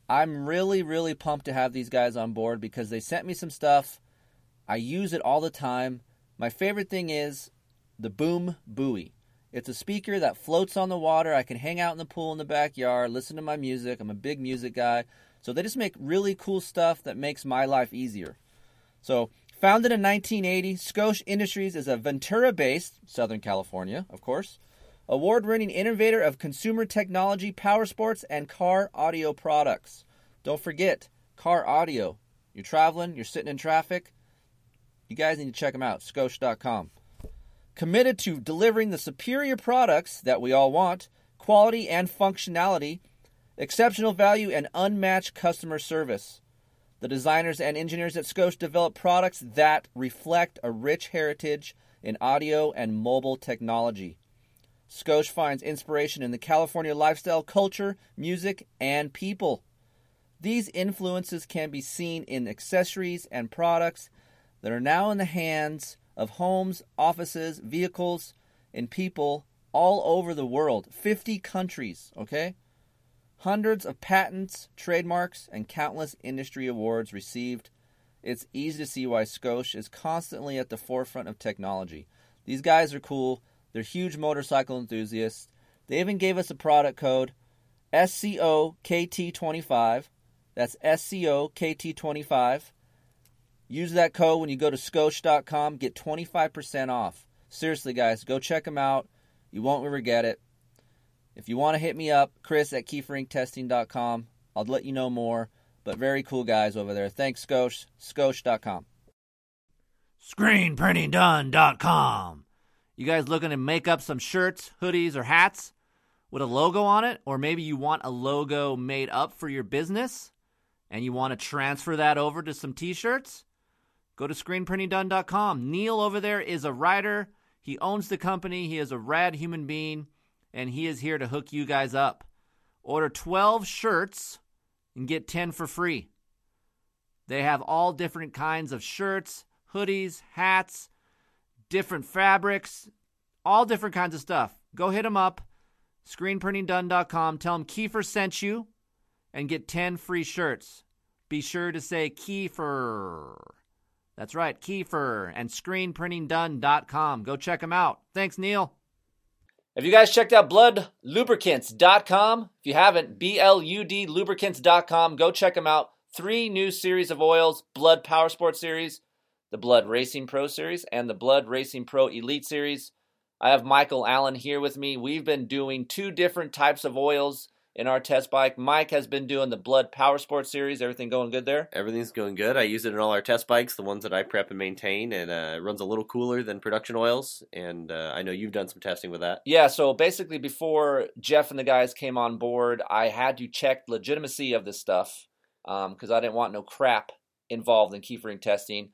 I'm really really pumped to have these guys on board because they sent me some stuff. I use it all the time. My favorite thing is the Boom Buoy. It's a speaker that floats on the water. I can hang out in the pool in the backyard, listen to my music. I'm a big music guy. So they just make really cool stuff that makes my life easier. So, founded in 1980, Scosche Industries is a Ventura based, Southern California, of course, award winning innovator of consumer technology, power sports, and car audio products. Don't forget, car audio. You're traveling, you're sitting in traffic. You guys need to check them out, Scosche.com. Committed to delivering the superior products that we all want, quality and functionality, exceptional value, and unmatched customer service. The designers and engineers at Scosche develop products that reflect a rich heritage in audio and mobile technology. Scosche finds inspiration in the California lifestyle, culture, music, and people. These influences can be seen in accessories and products that are now in the hands of homes, offices, vehicles, and people all over the world. 50 countries, okay? Hundreds of patents, trademarks, and countless industry awards received. It's easy to see why Scosche is constantly at the forefront of technology. These guys are cool. They're huge motorcycle enthusiasts. They even gave us a product code SCOKT25. That's SCOKT25. Use that code when you go to Scosche.com. Get 25% off. Seriously, guys, go check them out. You won't regret it. If you want to hit me up, Kris at KeeferIncTesting.com. I'll let you know more. But very cool guys over there. Thanks, Scosche. Scosche.com. ScreenPrintingDone.com. You guys looking to make up some shirts, hoodies, or hats with a logo on it? Or maybe you want a logo made up for your business and you want to transfer that over to some t shirts? Go to ScreenPrintingDone.com. Neil over there is a writer. He owns the company. He is a rad human being, and he is here to hook you guys up. Order 12 shirts and get 10 for free. They have all different kinds of shirts, hoodies, hats, different fabrics, all different kinds of stuff. Go hit them up, screenprintingdone.com. Tell them Keefer sent you and get 10 free shirts. Be sure to say Keefer. That's right, Keefer and screenprintingdone.com. Go check them out. Thanks, Neil. Have you guys checked out bludlubricants.com? If you haven't, B L U D lubricants.com. Go check them out. Three new series of oils Blud Power Sport Series, the Blud Racing Pro Series, and the Blud Racing Pro Elite Series. I have Michael Allen here with me. We've been doing two different types of oils in our test bike. Mike has been doing the Blud Power Sport Series. Everything going good there? Everything's going good. I use it in all our test bikes, the ones that I prep and maintain, and uh, it runs a little cooler than production oils. And uh, I know you've done some testing with that. Yeah, so basically, before Jeff and the guys came on board, I had to check legitimacy of this stuff because um, I didn't want no crap involved in Keefer Inc testing.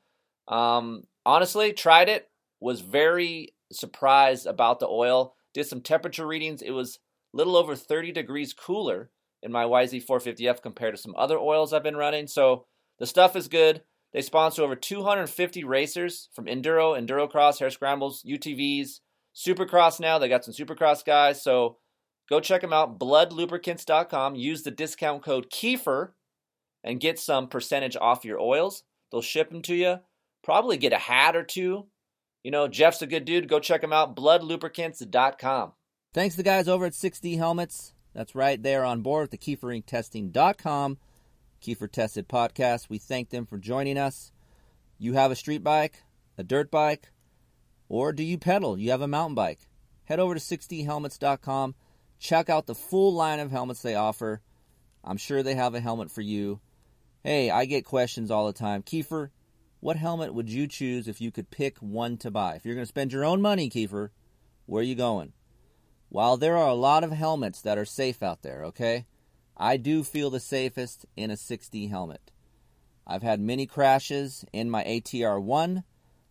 Um, honestly, tried it, was very surprised about the oil. Did some temperature readings. It was little over 30 degrees cooler in my YZ450F compared to some other oils I've been running. So the stuff is good. They sponsor over 250 racers from enduro, endurocross, hare scrambles, UTVs, supercross now. They got some supercross guys. So go check them out. Bludlubricants.com. Use the discount code Keefer and get some percentage off your oils. They'll ship them to you. Probably get a hat or two. You know, Jeff's a good dude. Go check him out. Bludlubricants.com. Thanks to the guys over at 6D Helmets. That's right, they are on board with the KeeferIncTesting.com Keefer Tested podcast. We thank them for joining us. You have a street bike, a dirt bike, or do you pedal? You have a mountain bike. Head over to 6dhelmets.com. Check out the full line of helmets they offer. I'm sure they have a helmet for you. Hey, I get questions all the time. Keefer, what helmet would you choose if you could pick one to buy? If you're going to spend your own money, Keefer, where are you going? While there are a lot of helmets that are safe out there, okay, I do feel the safest in a 6D helmet. I've had many crashes in my ATR 1,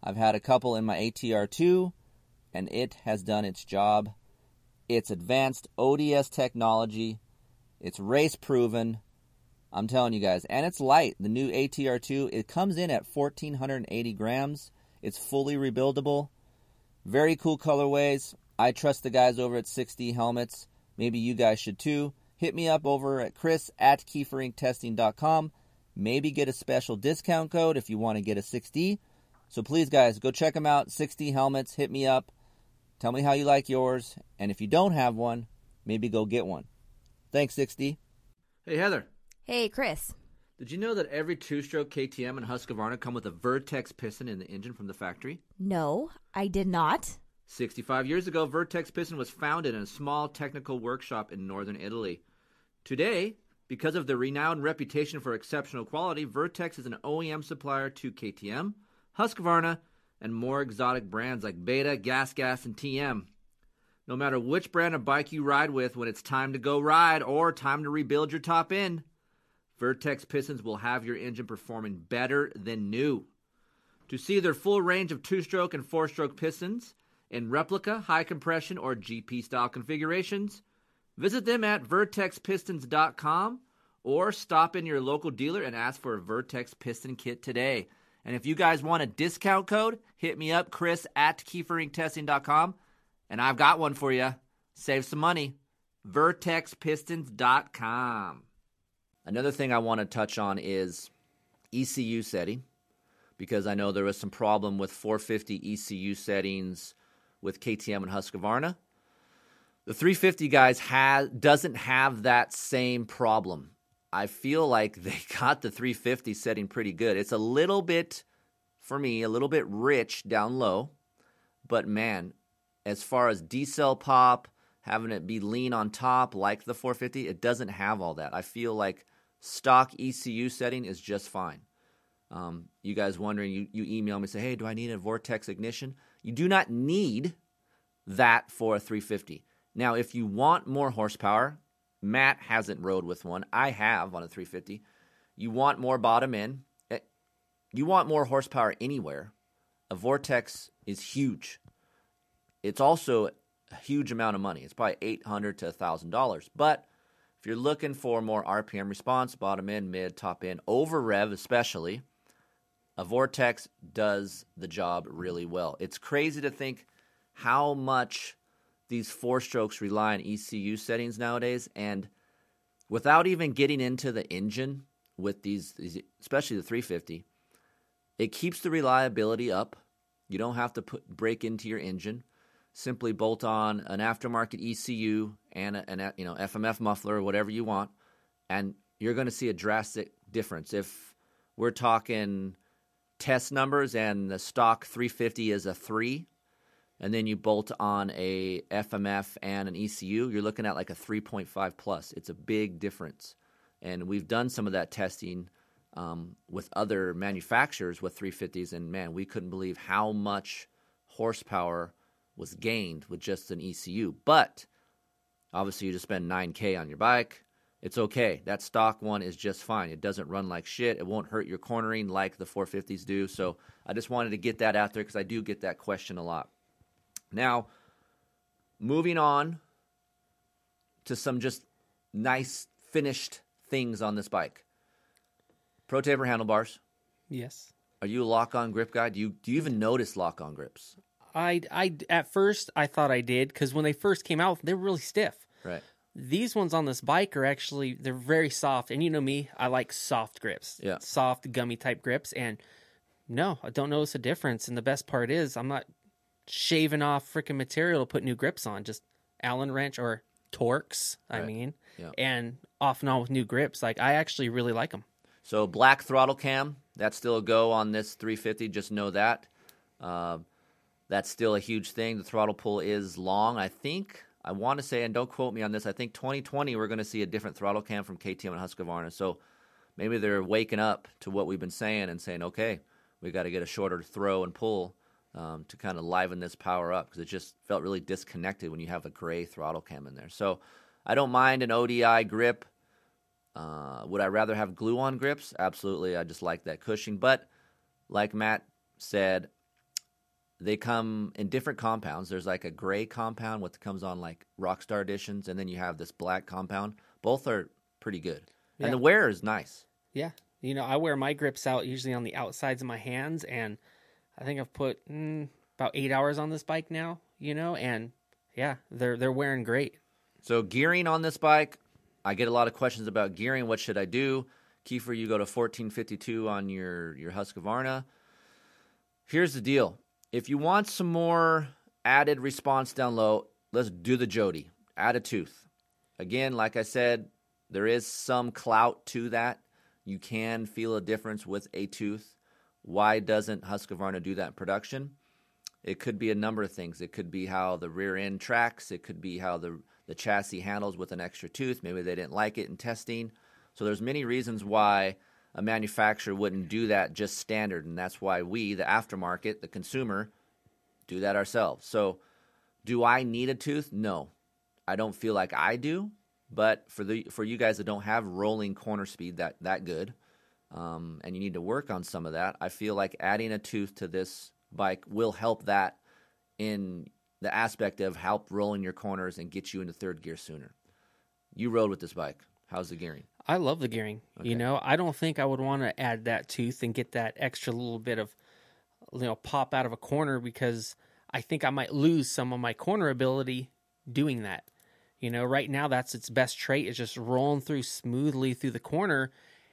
I've had a couple in my ATR 2, and it has done its job. It's advanced ODS technology, it's race proven. I'm telling you guys, and it's light. The new ATR 2, it comes in at 1480 grams. It's fully rebuildable. Very cool colorways. I trust the guys over at 6D Helmets. Maybe you guys should too. Hit me up over at chris at keeferincTesting.com. Maybe get a special discount code if you want to get a 6D. So please, guys, go check them out. 6D Helmets. Hit me up. Tell me how you like yours. And if you don't have one, maybe go get one. Thanks, 6D. Hey, Heather. Hey, Kris. Did you know that every two stroke KTM and Husqvarna come with a Vertex piston in the engine from the factory? No, I did not. 65 years ago, Vertex Piston was founded in a small technical workshop in northern Italy. Today, because of their renowned reputation for exceptional quality, Vertex is an OEM supplier to KTM, Husqvarna, and more exotic brands like Beta, Gas Gas, and TM. No matter which brand of bike you ride with when it's time to go ride or time to rebuild your top end, Vertex pistons will have your engine performing better than new. To see their full range of two stroke and four stroke pistons, in replica, high compression, or GP style configurations. Visit them at vertexpistons.com or stop in your local dealer and ask for a Vertex Piston Kit today. And if you guys want a discount code, hit me up, Kris at keeferincTesting.com, and I've got one for you. Save some money. VertexPistons.com. Another thing I want to touch on is ECU setting because I know there was some problem with 450 ECU settings with KTM and Husqvarna. The 350 guys has doesn't have that same problem. I feel like they got the 350 setting pretty good. It's a little bit for me, a little bit rich down low, but man, as far as decel pop, having it be lean on top like the 450, it doesn't have all that. I feel like stock ECU setting is just fine. Um, you guys wondering, you, you email me say, hey, do I need a Vortex ignition? You do not need that for a 350. Now, if you want more horsepower, Matt hasn't rode with one. I have on a 350. You want more bottom end. eh, You want more horsepower anywhere. A Vortex is huge. It's also a huge amount of money. It's probably eight hundred to thousand dollars. But if you're looking for more RPM response, bottom end, mid, top end, over rev especially, a Vortex does the job really well. It's crazy to think how much these four strokes rely on ECU settings nowadays, and without even getting into the engine with these, especially the 350, it keeps the reliability up. You don't have to put break into your engine. Simply bolt on an aftermarket ECU and an you know FMF muffler or whatever you want, and you're going to see a drastic difference. If we're talking test numbers and the stock 350 is a three, and then you bolt on a FMF and an ECU, you're looking at like a 3.5 plus. It's a big difference, and we've done some of that testing um, with other manufacturers with 350s, and man, we couldn't believe how much horsepower was gained with just an ECU. But obviously, you just spend 9K on your bike. It's okay. That stock one is just fine. It doesn't run like shit. It won't hurt your cornering like the 450s do. So I just wanted to get that out there because I do get that question a lot. Now, moving on to some just nice finished things on this bike. Pro taper handlebars. Yes. Are you a lock on grip guy? Do you do you even notice lock on grips? I, I at first I thought I did because when they first came out, they were really stiff. Right. These ones on this bike are actually they're very soft, and you know me, I like soft grips, Yeah. soft gummy type grips, and no, I don't notice a difference. And the best part is I'm not shaving off freaking material to put new grips on, just Allen wrench or Torx, I Right. mean, Yeah. and off and on with new grips. Like I actually really like them. So black throttle cam, that's still a go on this 350. Just know that. Uh, that's still a huge thing. The throttle pull is long. I think I want to say, and don't quote me on this. I think 2020 we're going to see a different throttle cam from KTM and Husqvarna. So maybe they're waking up to what we've been saying and saying, okay, we got to get a shorter throw and pull um, to kind of liven this power up because it just felt really disconnected when you have a gray throttle cam in there. So I don't mind an ODI grip. Uh, would I rather have glue on grips? Absolutely. I just like that cushioning. But like Matt said, they come in different compounds. There's like a gray compound, what comes on like Rockstar editions, and then you have this black compound. Both are pretty good. Yeah. And the wear is nice. Yeah. You know, I wear my grips out usually on the outsides of my hands, and I think I've put mm, about eight hours on this bike now. You know, and yeah, they're they're wearing great. So gearing on this bike, I get a lot of questions about gearing. What should I do? Keefer, you go to 1452 on your your Husqvarna. Here's the deal: if you want some more added response down low, let's do the Jody. Add a tooth. Again, like I said, there is some clout to that. You can feel a difference with a tooth. Why doesn't Husqvarna do that in production? It could be a number of things. It could be how the rear end tracks. It could be how the the chassis handles with an extra tooth. Maybe they didn't like it in testing. So there's many reasons why a manufacturer wouldn't do that just standard, and that's why we, the aftermarket, the consumer, do that ourselves. So, do I need a tooth? No, I don't feel like I do. But for the for you guys that don't have rolling corner speed that that good, um, and you need to work on some of that, I feel like adding a tooth to this bike will help that in the aspect of help rolling your corners and get you into third gear sooner. You rode with this bike. How's the gearing? I love the gearing. Okay. You know, I don't think I would want to add that tooth and get that extra little bit of you know pop out of a corner because I think I might lose some of my corner ability doing that. You know, right now that's its best trait is just rolling through smoothly through the corner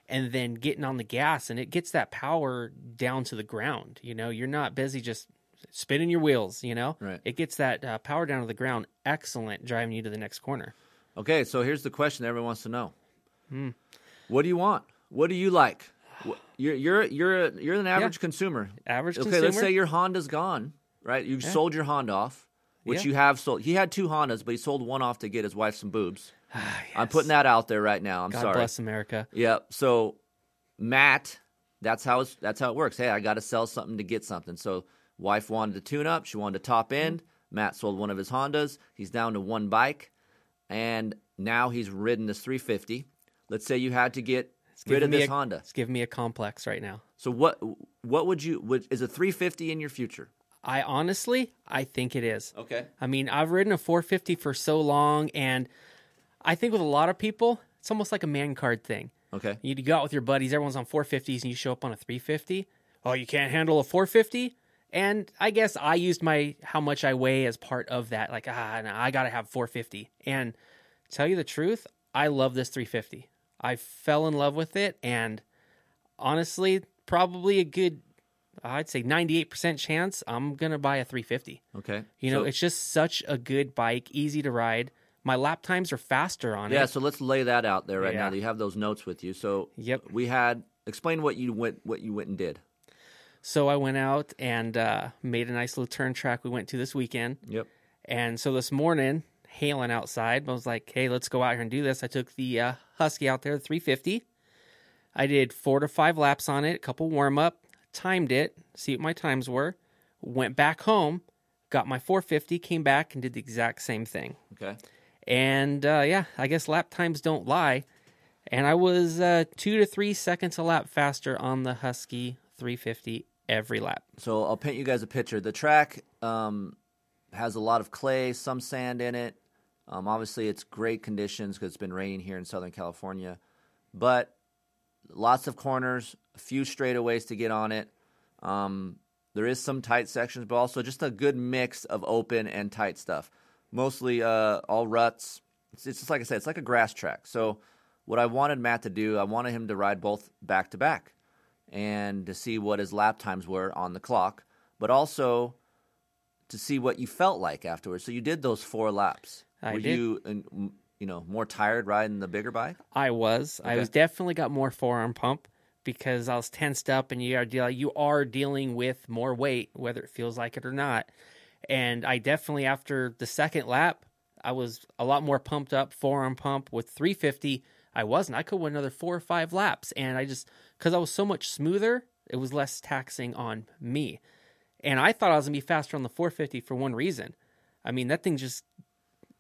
and then getting on the gas and it gets that power down to the ground. You know, you're not busy just spinning your wheels. You know, Right. It gets that uh, power down to the ground. Excellent, driving you to the next corner. Okay, so here's the question everyone wants to know. Hmm. What do you want? What do you like? You're you're you're you're an average consumer. Average okay, consumer. let's say your Honda's gone, right? You sold your Honda off, which Yeah. you have sold. He had two Hondas, but he sold one off to get his wife some boobs. I'm putting that out there right now. I'm God sorry. bless America. Yeah. So Matt, that's how it's that's how it works. Hey, I got to sell something to get something. So wife wanted to tune up. She wanted to top end. Matt sold one of his Hondas. He's down to one bike, and now he's ridden this 350. Let's say you had to get rid of this a- Honda. It's giving me a complex right now. So what what would you would is a 350 in your future? I honestly, I think it is. Okay. I mean, I've ridden a 450 for so long, and I think with a lot of people, it's almost like a man card thing. Okay. You go out with your buddies, everyone's on 450s, and you show up on a 350. Oh, you can't handle a 450? And I guess I used my how much I weigh as part of that. Like, ah, no, I got to have 450. And tell you the truth, I love this 350. I fell in love with it, and honestly, probably a good, I'd say 98% chance I'm going to buy a 350. Okay. You know, So- it's just such a good bike, easy to ride. My lap times are faster on yeah. it. Yeah, so let's lay that out there right now. Yeah. that You have those notes with you. So Yep. we had explain what you went what you went and did. So I went out and uh, made a nice little turn track we went to this weekend. Yep. And so this morning, hailing outside, I was like, hey, let's go out here and do this. I took the uh, Husky out there, the 350. I did four to five laps on it, a couple warm up, timed it, see what my times were, went back home, got my 450, came back and did the exact same thing. Okay. And uh, yeah, I guess lap times don't lie. And I was uh, two to three seconds a lap faster on the Husky 350 every lap. So I'll paint you guys a picture. The track um, has a lot of clay, some sand in it. Um, obviously, it's great conditions because it's been raining here in Southern California, but lots of corners, a few straightaways to get on it. Um, there is some tight sections, but also just a good mix of open and tight stuff. Mostly uh, all ruts. It's, it's just like I said, it's like a grass track. So what I wanted Matt to do, I wanted him to ride both back to back and to see what his lap times were on the clock, but also to see what you felt like afterwards. So you did those four laps. I were did. you, you know, more tired riding the bigger bike? I was. I was definitely got more forearm pump because I was tensed up, and you are deal you are dealing with more weight, whether it feels like it or not. And I definitely after the second lap, I was a lot more pumped up, forearm pump with 350. I wasn't. I could win another four or five laps, and I just because I was so much smoother, it was less taxing on me. And I thought I was gonna be faster on the 450 for one reason. I mean, that thing just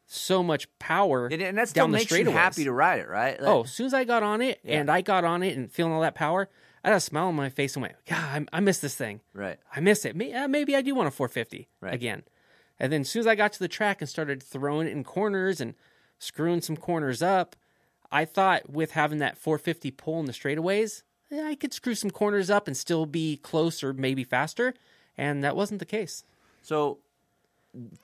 so much power And, and that still down the makes you straightaways. happy to ride it, right? Like- Oh, as soon as I got on it and I got on it and feeling all that power, I had a smile on my face and went, God, I, I miss this thing. right. I miss it. May, uh, maybe I do want a 450 Right. again. And then as soon as I got to the track and started throwing it in corners and screwing some corners up, I thought with having that 450 pull in the straightaways, eh, I could screw some corners up and still be close or maybe faster. And that wasn't the case. So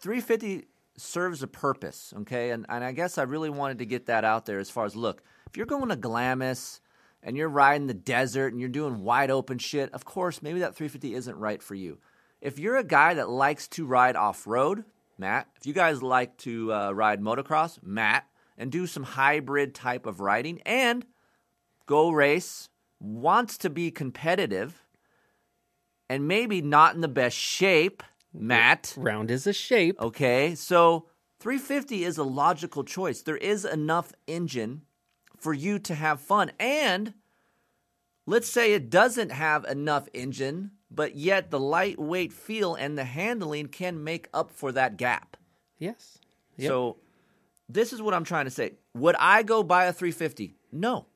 350 serves a purpose, okay? And, and I guess I really wanted to get that out there as far as look, if you're going to Glamis and you're riding the desert and you're doing wide open shit, of course, maybe that 350 isn't right for you. If you're a guy that likes to ride off road, Matt, if you guys like to uh, ride motocross, Matt, and do some hybrid type of riding and go race, wants to be competitive, and maybe not in the best shape, Matt. Round is a shape. Okay, so 350 is a logical choice. There is enough engine for you to have fun. And let's say it doesn't have enough engine, but yet the lightweight feel and the handling can make up for that gap. Yes. Yep. So this is what I'm trying to say. Would I go buy a 350? No.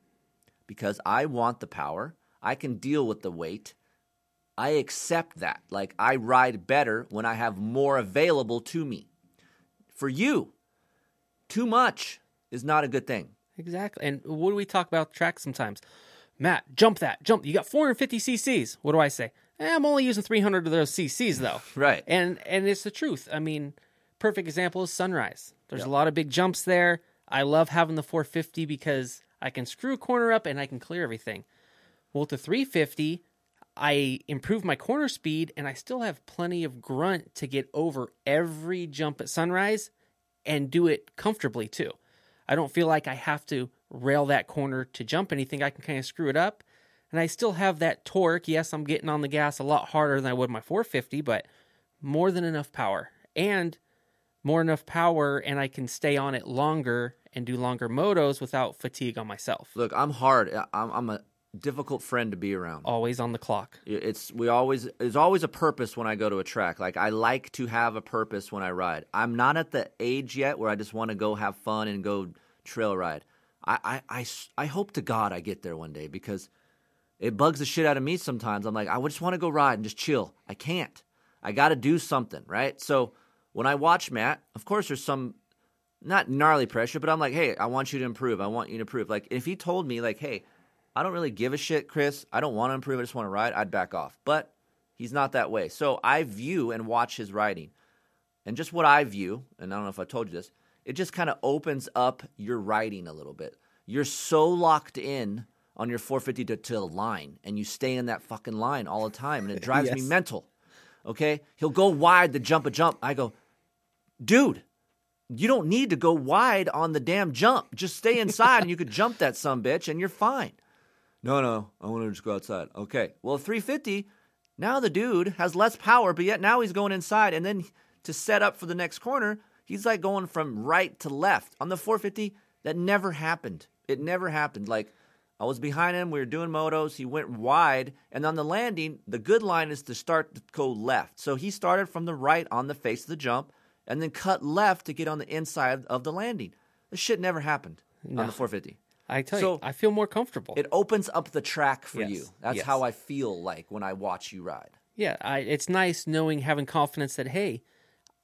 Because I want the power. I can deal with the weight. I accept that. Like I ride better when I have more available to me. For you, too much is not a good thing. Exactly. And what do we talk about track sometimes? Matt, jump that, jump. You got 450 cc's. What do I say? Eh, I'm only using 300 of those cc's though. Right. And and it's the truth. I mean, perfect example is Sunrise. There's a lot of big jumps there. I love having the 450 because I can screw a corner up and I can clear everything. Well, the 350, I improve my corner speed and I still have plenty of grunt to get over every jump at sunrise and do it comfortably too. I don't feel like I have to rail that corner to jump anything. I can kind of screw it up. And I still have that torque. Yes, I'm getting on the gas a lot harder than I would my 450, but more than enough power. And more enough power, and I can stay on it longer and do longer motos without fatigue on myself. Look, I'm hard. I'm, I'm a difficult friend to be around. Always on the clock. It's we always there's always a purpose when I go to a track. Like I like to have a purpose when I ride. I'm not at the age yet where I just want to go have fun and go trail ride. I, I, I, I hope to God I get there one day because it bugs the shit out of me sometimes. I'm like, I just want to go ride and just chill. I can't. I got to do something, right? So when I watch Matt, of course, there's some not gnarly pressure, but I'm like, hey, I want you to improve. I want you to improve. Like if he told me, like, hey, I don't really give a shit, Kris. I don't want to improve. I just want to ride. I'd back off. But he's not that way. So I view and watch his riding. And just what I view, and I don't know if I told you this, it just kind of opens up your riding a little bit. You're so locked in on your 450 to, to the line, and you stay in that fucking line all the time, and it drives me mental. Okay? He'll go wide to jump a jump. I go, dude, you don't need to go wide on the damn jump. Just stay inside and you could jump that some bitch and you're fine. No, no, I want to just go outside. Okay. Well, 350, now the dude has less power, but yet now he's going inside. And then to set up for the next corner, he's like going from right to left. On the 450, that never happened. It never happened. Like, I was behind him. We were doing motos. He went wide. And on the landing, the good line is to start to go left. So he started from the right on the face of the jump and then cut left to get on the inside of the landing. This shit never happened on the 450. I tell So- you, I feel more comfortable. It opens up the track for Yes, you. That's yes. how I feel like when I watch you ride. yeah, I, it's nice knowing, having confidence that hey,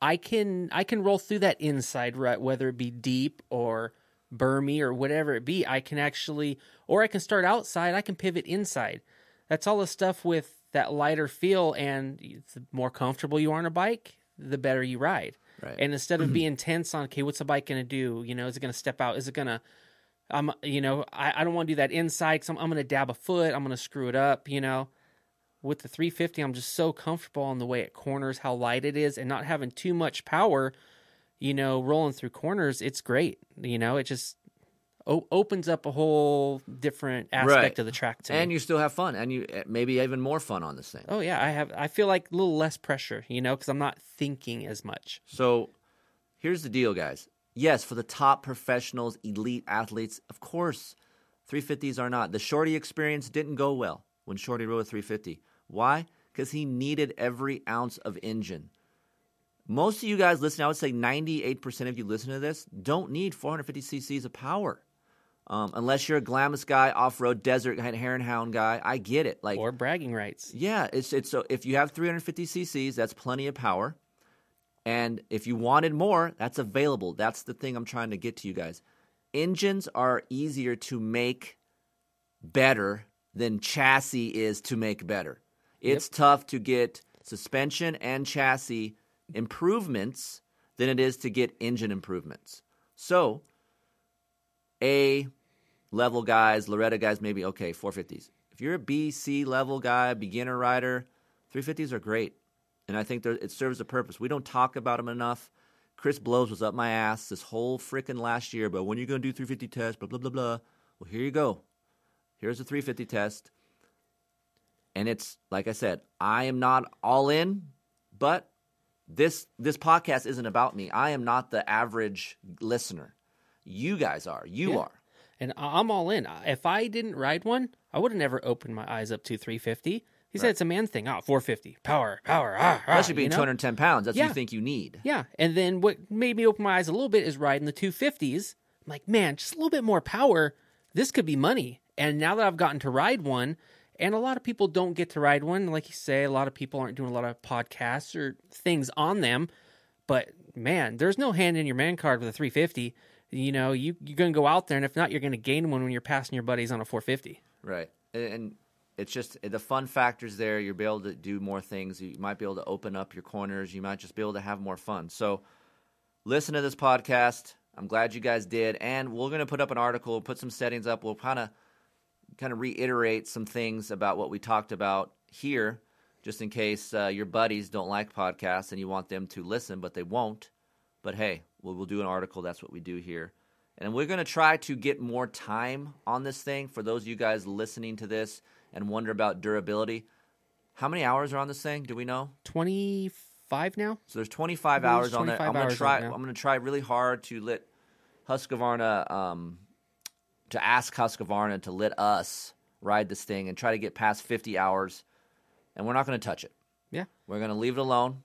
I can I can roll through that inside rut, whether it be deep or bermy or whatever it be. I can actually, or I can start outside. I can pivot inside. That's all the stuff with that lighter feel, and the more comfortable you are on a bike, the better you ride. Right. And instead of being tense on, okay, what's the bike going to do? You know, is it going to step out? Is it going to I'm, you know, I, I don't want to do that inside because I'm, I'm going to dab a foot. I'm going to screw it up, you know. With the 350, I'm just so comfortable on the way it corners, how light it is, and not having too much power, you know, rolling through corners. It's great. You know, it just o- opens up a whole different aspect Right. of the track to And me. you still have fun, and you eh, maybe even more fun on this thing. oh, yeah. I have, I feel like a little less pressure, you know, because I'm not thinking as much. So here's the deal, guys. Yes, for the top professionals, elite athletes, of course, 350s are not. The Shorty experience didn't go well when Shorty rode a 350. Why? Because he needed every ounce of engine. Most of you guys listening, I would say 98% of you listen to this, don't need 450 cc's of power. Um, unless you're a Glamis guy, off-road desert hare and hound guy, I get it. Like Or bragging rights. yeah, it's it's so if you have 350 cc's, that's plenty of power. And if you wanted more, that's available. That's the thing I'm trying to get to you guys. Engines are easier to make better than chassis is to make better. It's tough to get suspension and chassis improvements than it is to get engine improvements. So, A level guys, Loretta guys, maybe okay, 450s. If you're a B, C level guy, beginner rider, 350s are great. And I think they're- it serves a purpose. We don't talk about them enough. Chris Blows was up my ass this whole freaking last year, but when are you going to do 350 test? Blah, blah, blah, blah. Well, here you go. Here's a 350 test. And it's, like I said, I am not all in, but this this podcast isn't about me. I am not the average listener. You guys are. You Yeah. are. And I'm all in. If I didn't ride one, I would have never opened my eyes up to 350. He said it's a man thing. Ah, 450. Power, power, ah, ah, Especially being you know? 210 pounds. That's what you think you need. Yeah. And then what made me open my eyes a little bit is riding the 250s. I'm like, man, just a little bit more power. This could be money. And now that I've gotten to ride one, and a lot of people don't get to ride one, like you say, a lot of people aren't doing a lot of podcasts or things on them. But man, there's no hand in your man card with a 350. You know, you, you're going to go out there, and if not, you're going to gain one when you're passing your buddies on a 450. Right. And it's just the fun factors there. You'll be able to do more things. You might be able to open up your corners. You might just be able to have more fun. So listen to this podcast. I'm glad you guys did. And we're going to put up an article, put some settings up. We'll kind of kind of reiterate some things about what we talked about here, just in case uh, your buddies don't like podcasts and you want them to listen, but they won't. But hey, we'll, we'll do an article. That's what we do here. And we're going to try to get more time on this thing for those of you guys listening to this and wonder about durability. How many hours are on this thing? Do we know? 25 now? So there's 25 hours it's on there. I'm gonna try. I'm gonna try really hard to let Husqvarna, um, to ask Husqvarna to let us ride this thing and try to get past 50 hours, and we're not gonna touch it. Yeah. We're gonna leave it alone,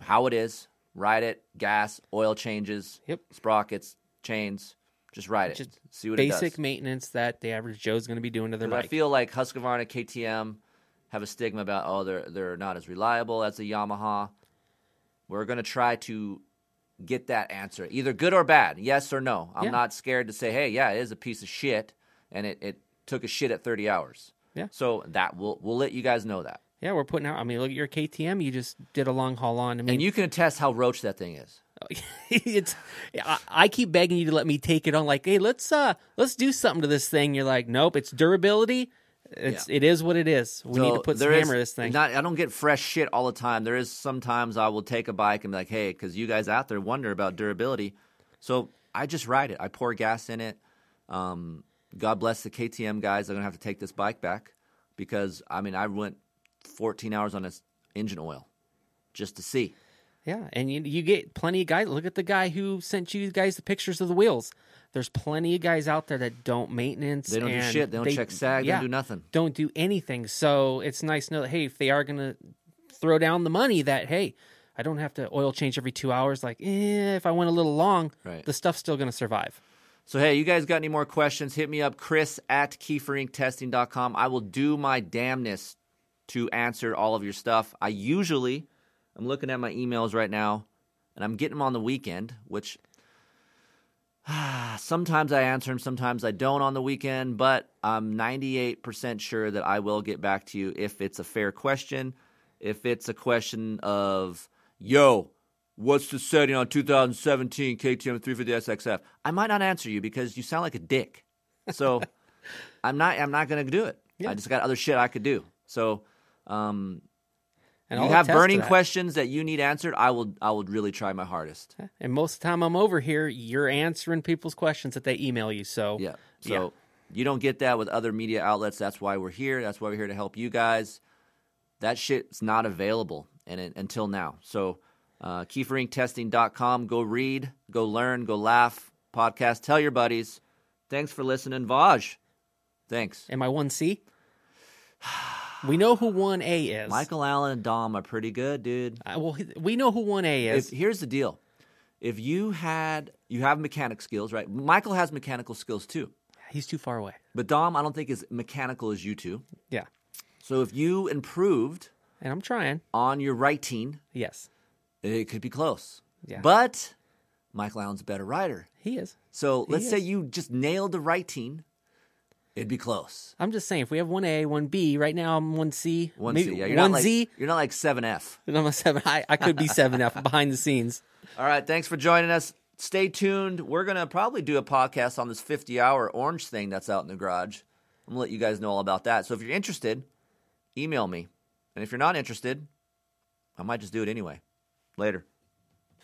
how it is. Ride it, gas, oil changes, Yep. sprockets, chains. Just ride it. Just See what it Basic does. maintenance that the average Joe's going to be doing to their 'Cause I feel like Husqvarna, KTM have a stigma about oh they're they're not as reliable as the Yamaha. We're gonna try to get that answer, either good or bad, yes or no. I'm Yeah. not scared to say, hey, yeah, it is a piece of shit, and it, it took a shit at 30 hours. Yeah. So that we'll we'll let you guys know that, yeah, we're putting out. I mean, look at your KTM. You just did a long haul on. I mean, and you can attest how roach that thing is. it's. I, I keep begging you to let me take it on. Like, hey, let's uh, let's do something to this thing. You're like, nope, it's durability. It's it is what it is. We need to put some hammer this thing. Not, I don't get fresh shit all the time. There is sometimes I will take a bike and be like, hey, because you guys out there wonder about durability. So I just ride it. I pour gas in it. Um, God bless the KTM guys. They're gonna have to take this bike back because I mean I went 14 hours on this engine oil just to see. Yeah, and you you get plenty of guys. Look at the guy who sent you guys the pictures of the wheels. There's plenty of guys out there that don't maintenance. They don't do shit. They don't check sag. They yeah, don't do nothing. Don't do anything. So it's nice to know that hey, if they are gonna throw down the money, that hey, I don't have to oil change every two hours. Like, eh, if I went a little long, Right. the stuff's still gonna survive. So hey, you guys got any more questions? Hit me up, Kris at KeeferIncTesting.com. I will do my damnness to answer all of your stuff. I usually, I'm looking at my emails right now, and I'm getting them on the weekend, which sometimes I answer them, sometimes I don't on the weekend, but I'm 98% sure that I will get back to you if it's a fair question. If it's a question of, yo, what's the setting on 2017 KTM 350 SXF? I might not answer you because you sound like a dick. So I'm not I'm not going to do it. I just got other shit I could do. So um, And you I'll have burning that. questions that you need answered, I will I will really try my hardest. And most of the time I'm over here, you're answering people's questions that they email you. So Yeah. So Yeah. you don't get that with other media outlets. That's why we're here. That's why we're here to help you guys. That shit's not available and it, until now. So uh. Go read, go learn, go laugh. Podcast. Tell your buddies. Thanks for listening, Vaj. Thanks. Am I one C? We know who one A is. Michael Allen and Dom are pretty good, dude. Uh, well, we know who one A If, is. here's the deal: if you had you have mechanic skills, right? Michael has mechanical skills too, He's too far away. but Dom, I don't think is mechanical as you two. Yeah, So if you improved and I'm trying. on your writing, Yes, it could be close. Yeah. But Michael Allen's a better writer. he is. So let's say you just nailed the writing, it'd be close. I'm just saying, if we have one A, one B, right now I'm one C, One maybe C. Yeah, you're one not like Z, you're not like seven F. I'm a seven. I, I could be seven F behind the scenes. All right, thanks for joining us. Stay tuned. We're gonna probably do a podcast on this 50 hour orange thing that's out in the garage. I'm gonna let you guys know all about that. So if you're interested, email me. And if you're not interested, I might just do it anyway. Later.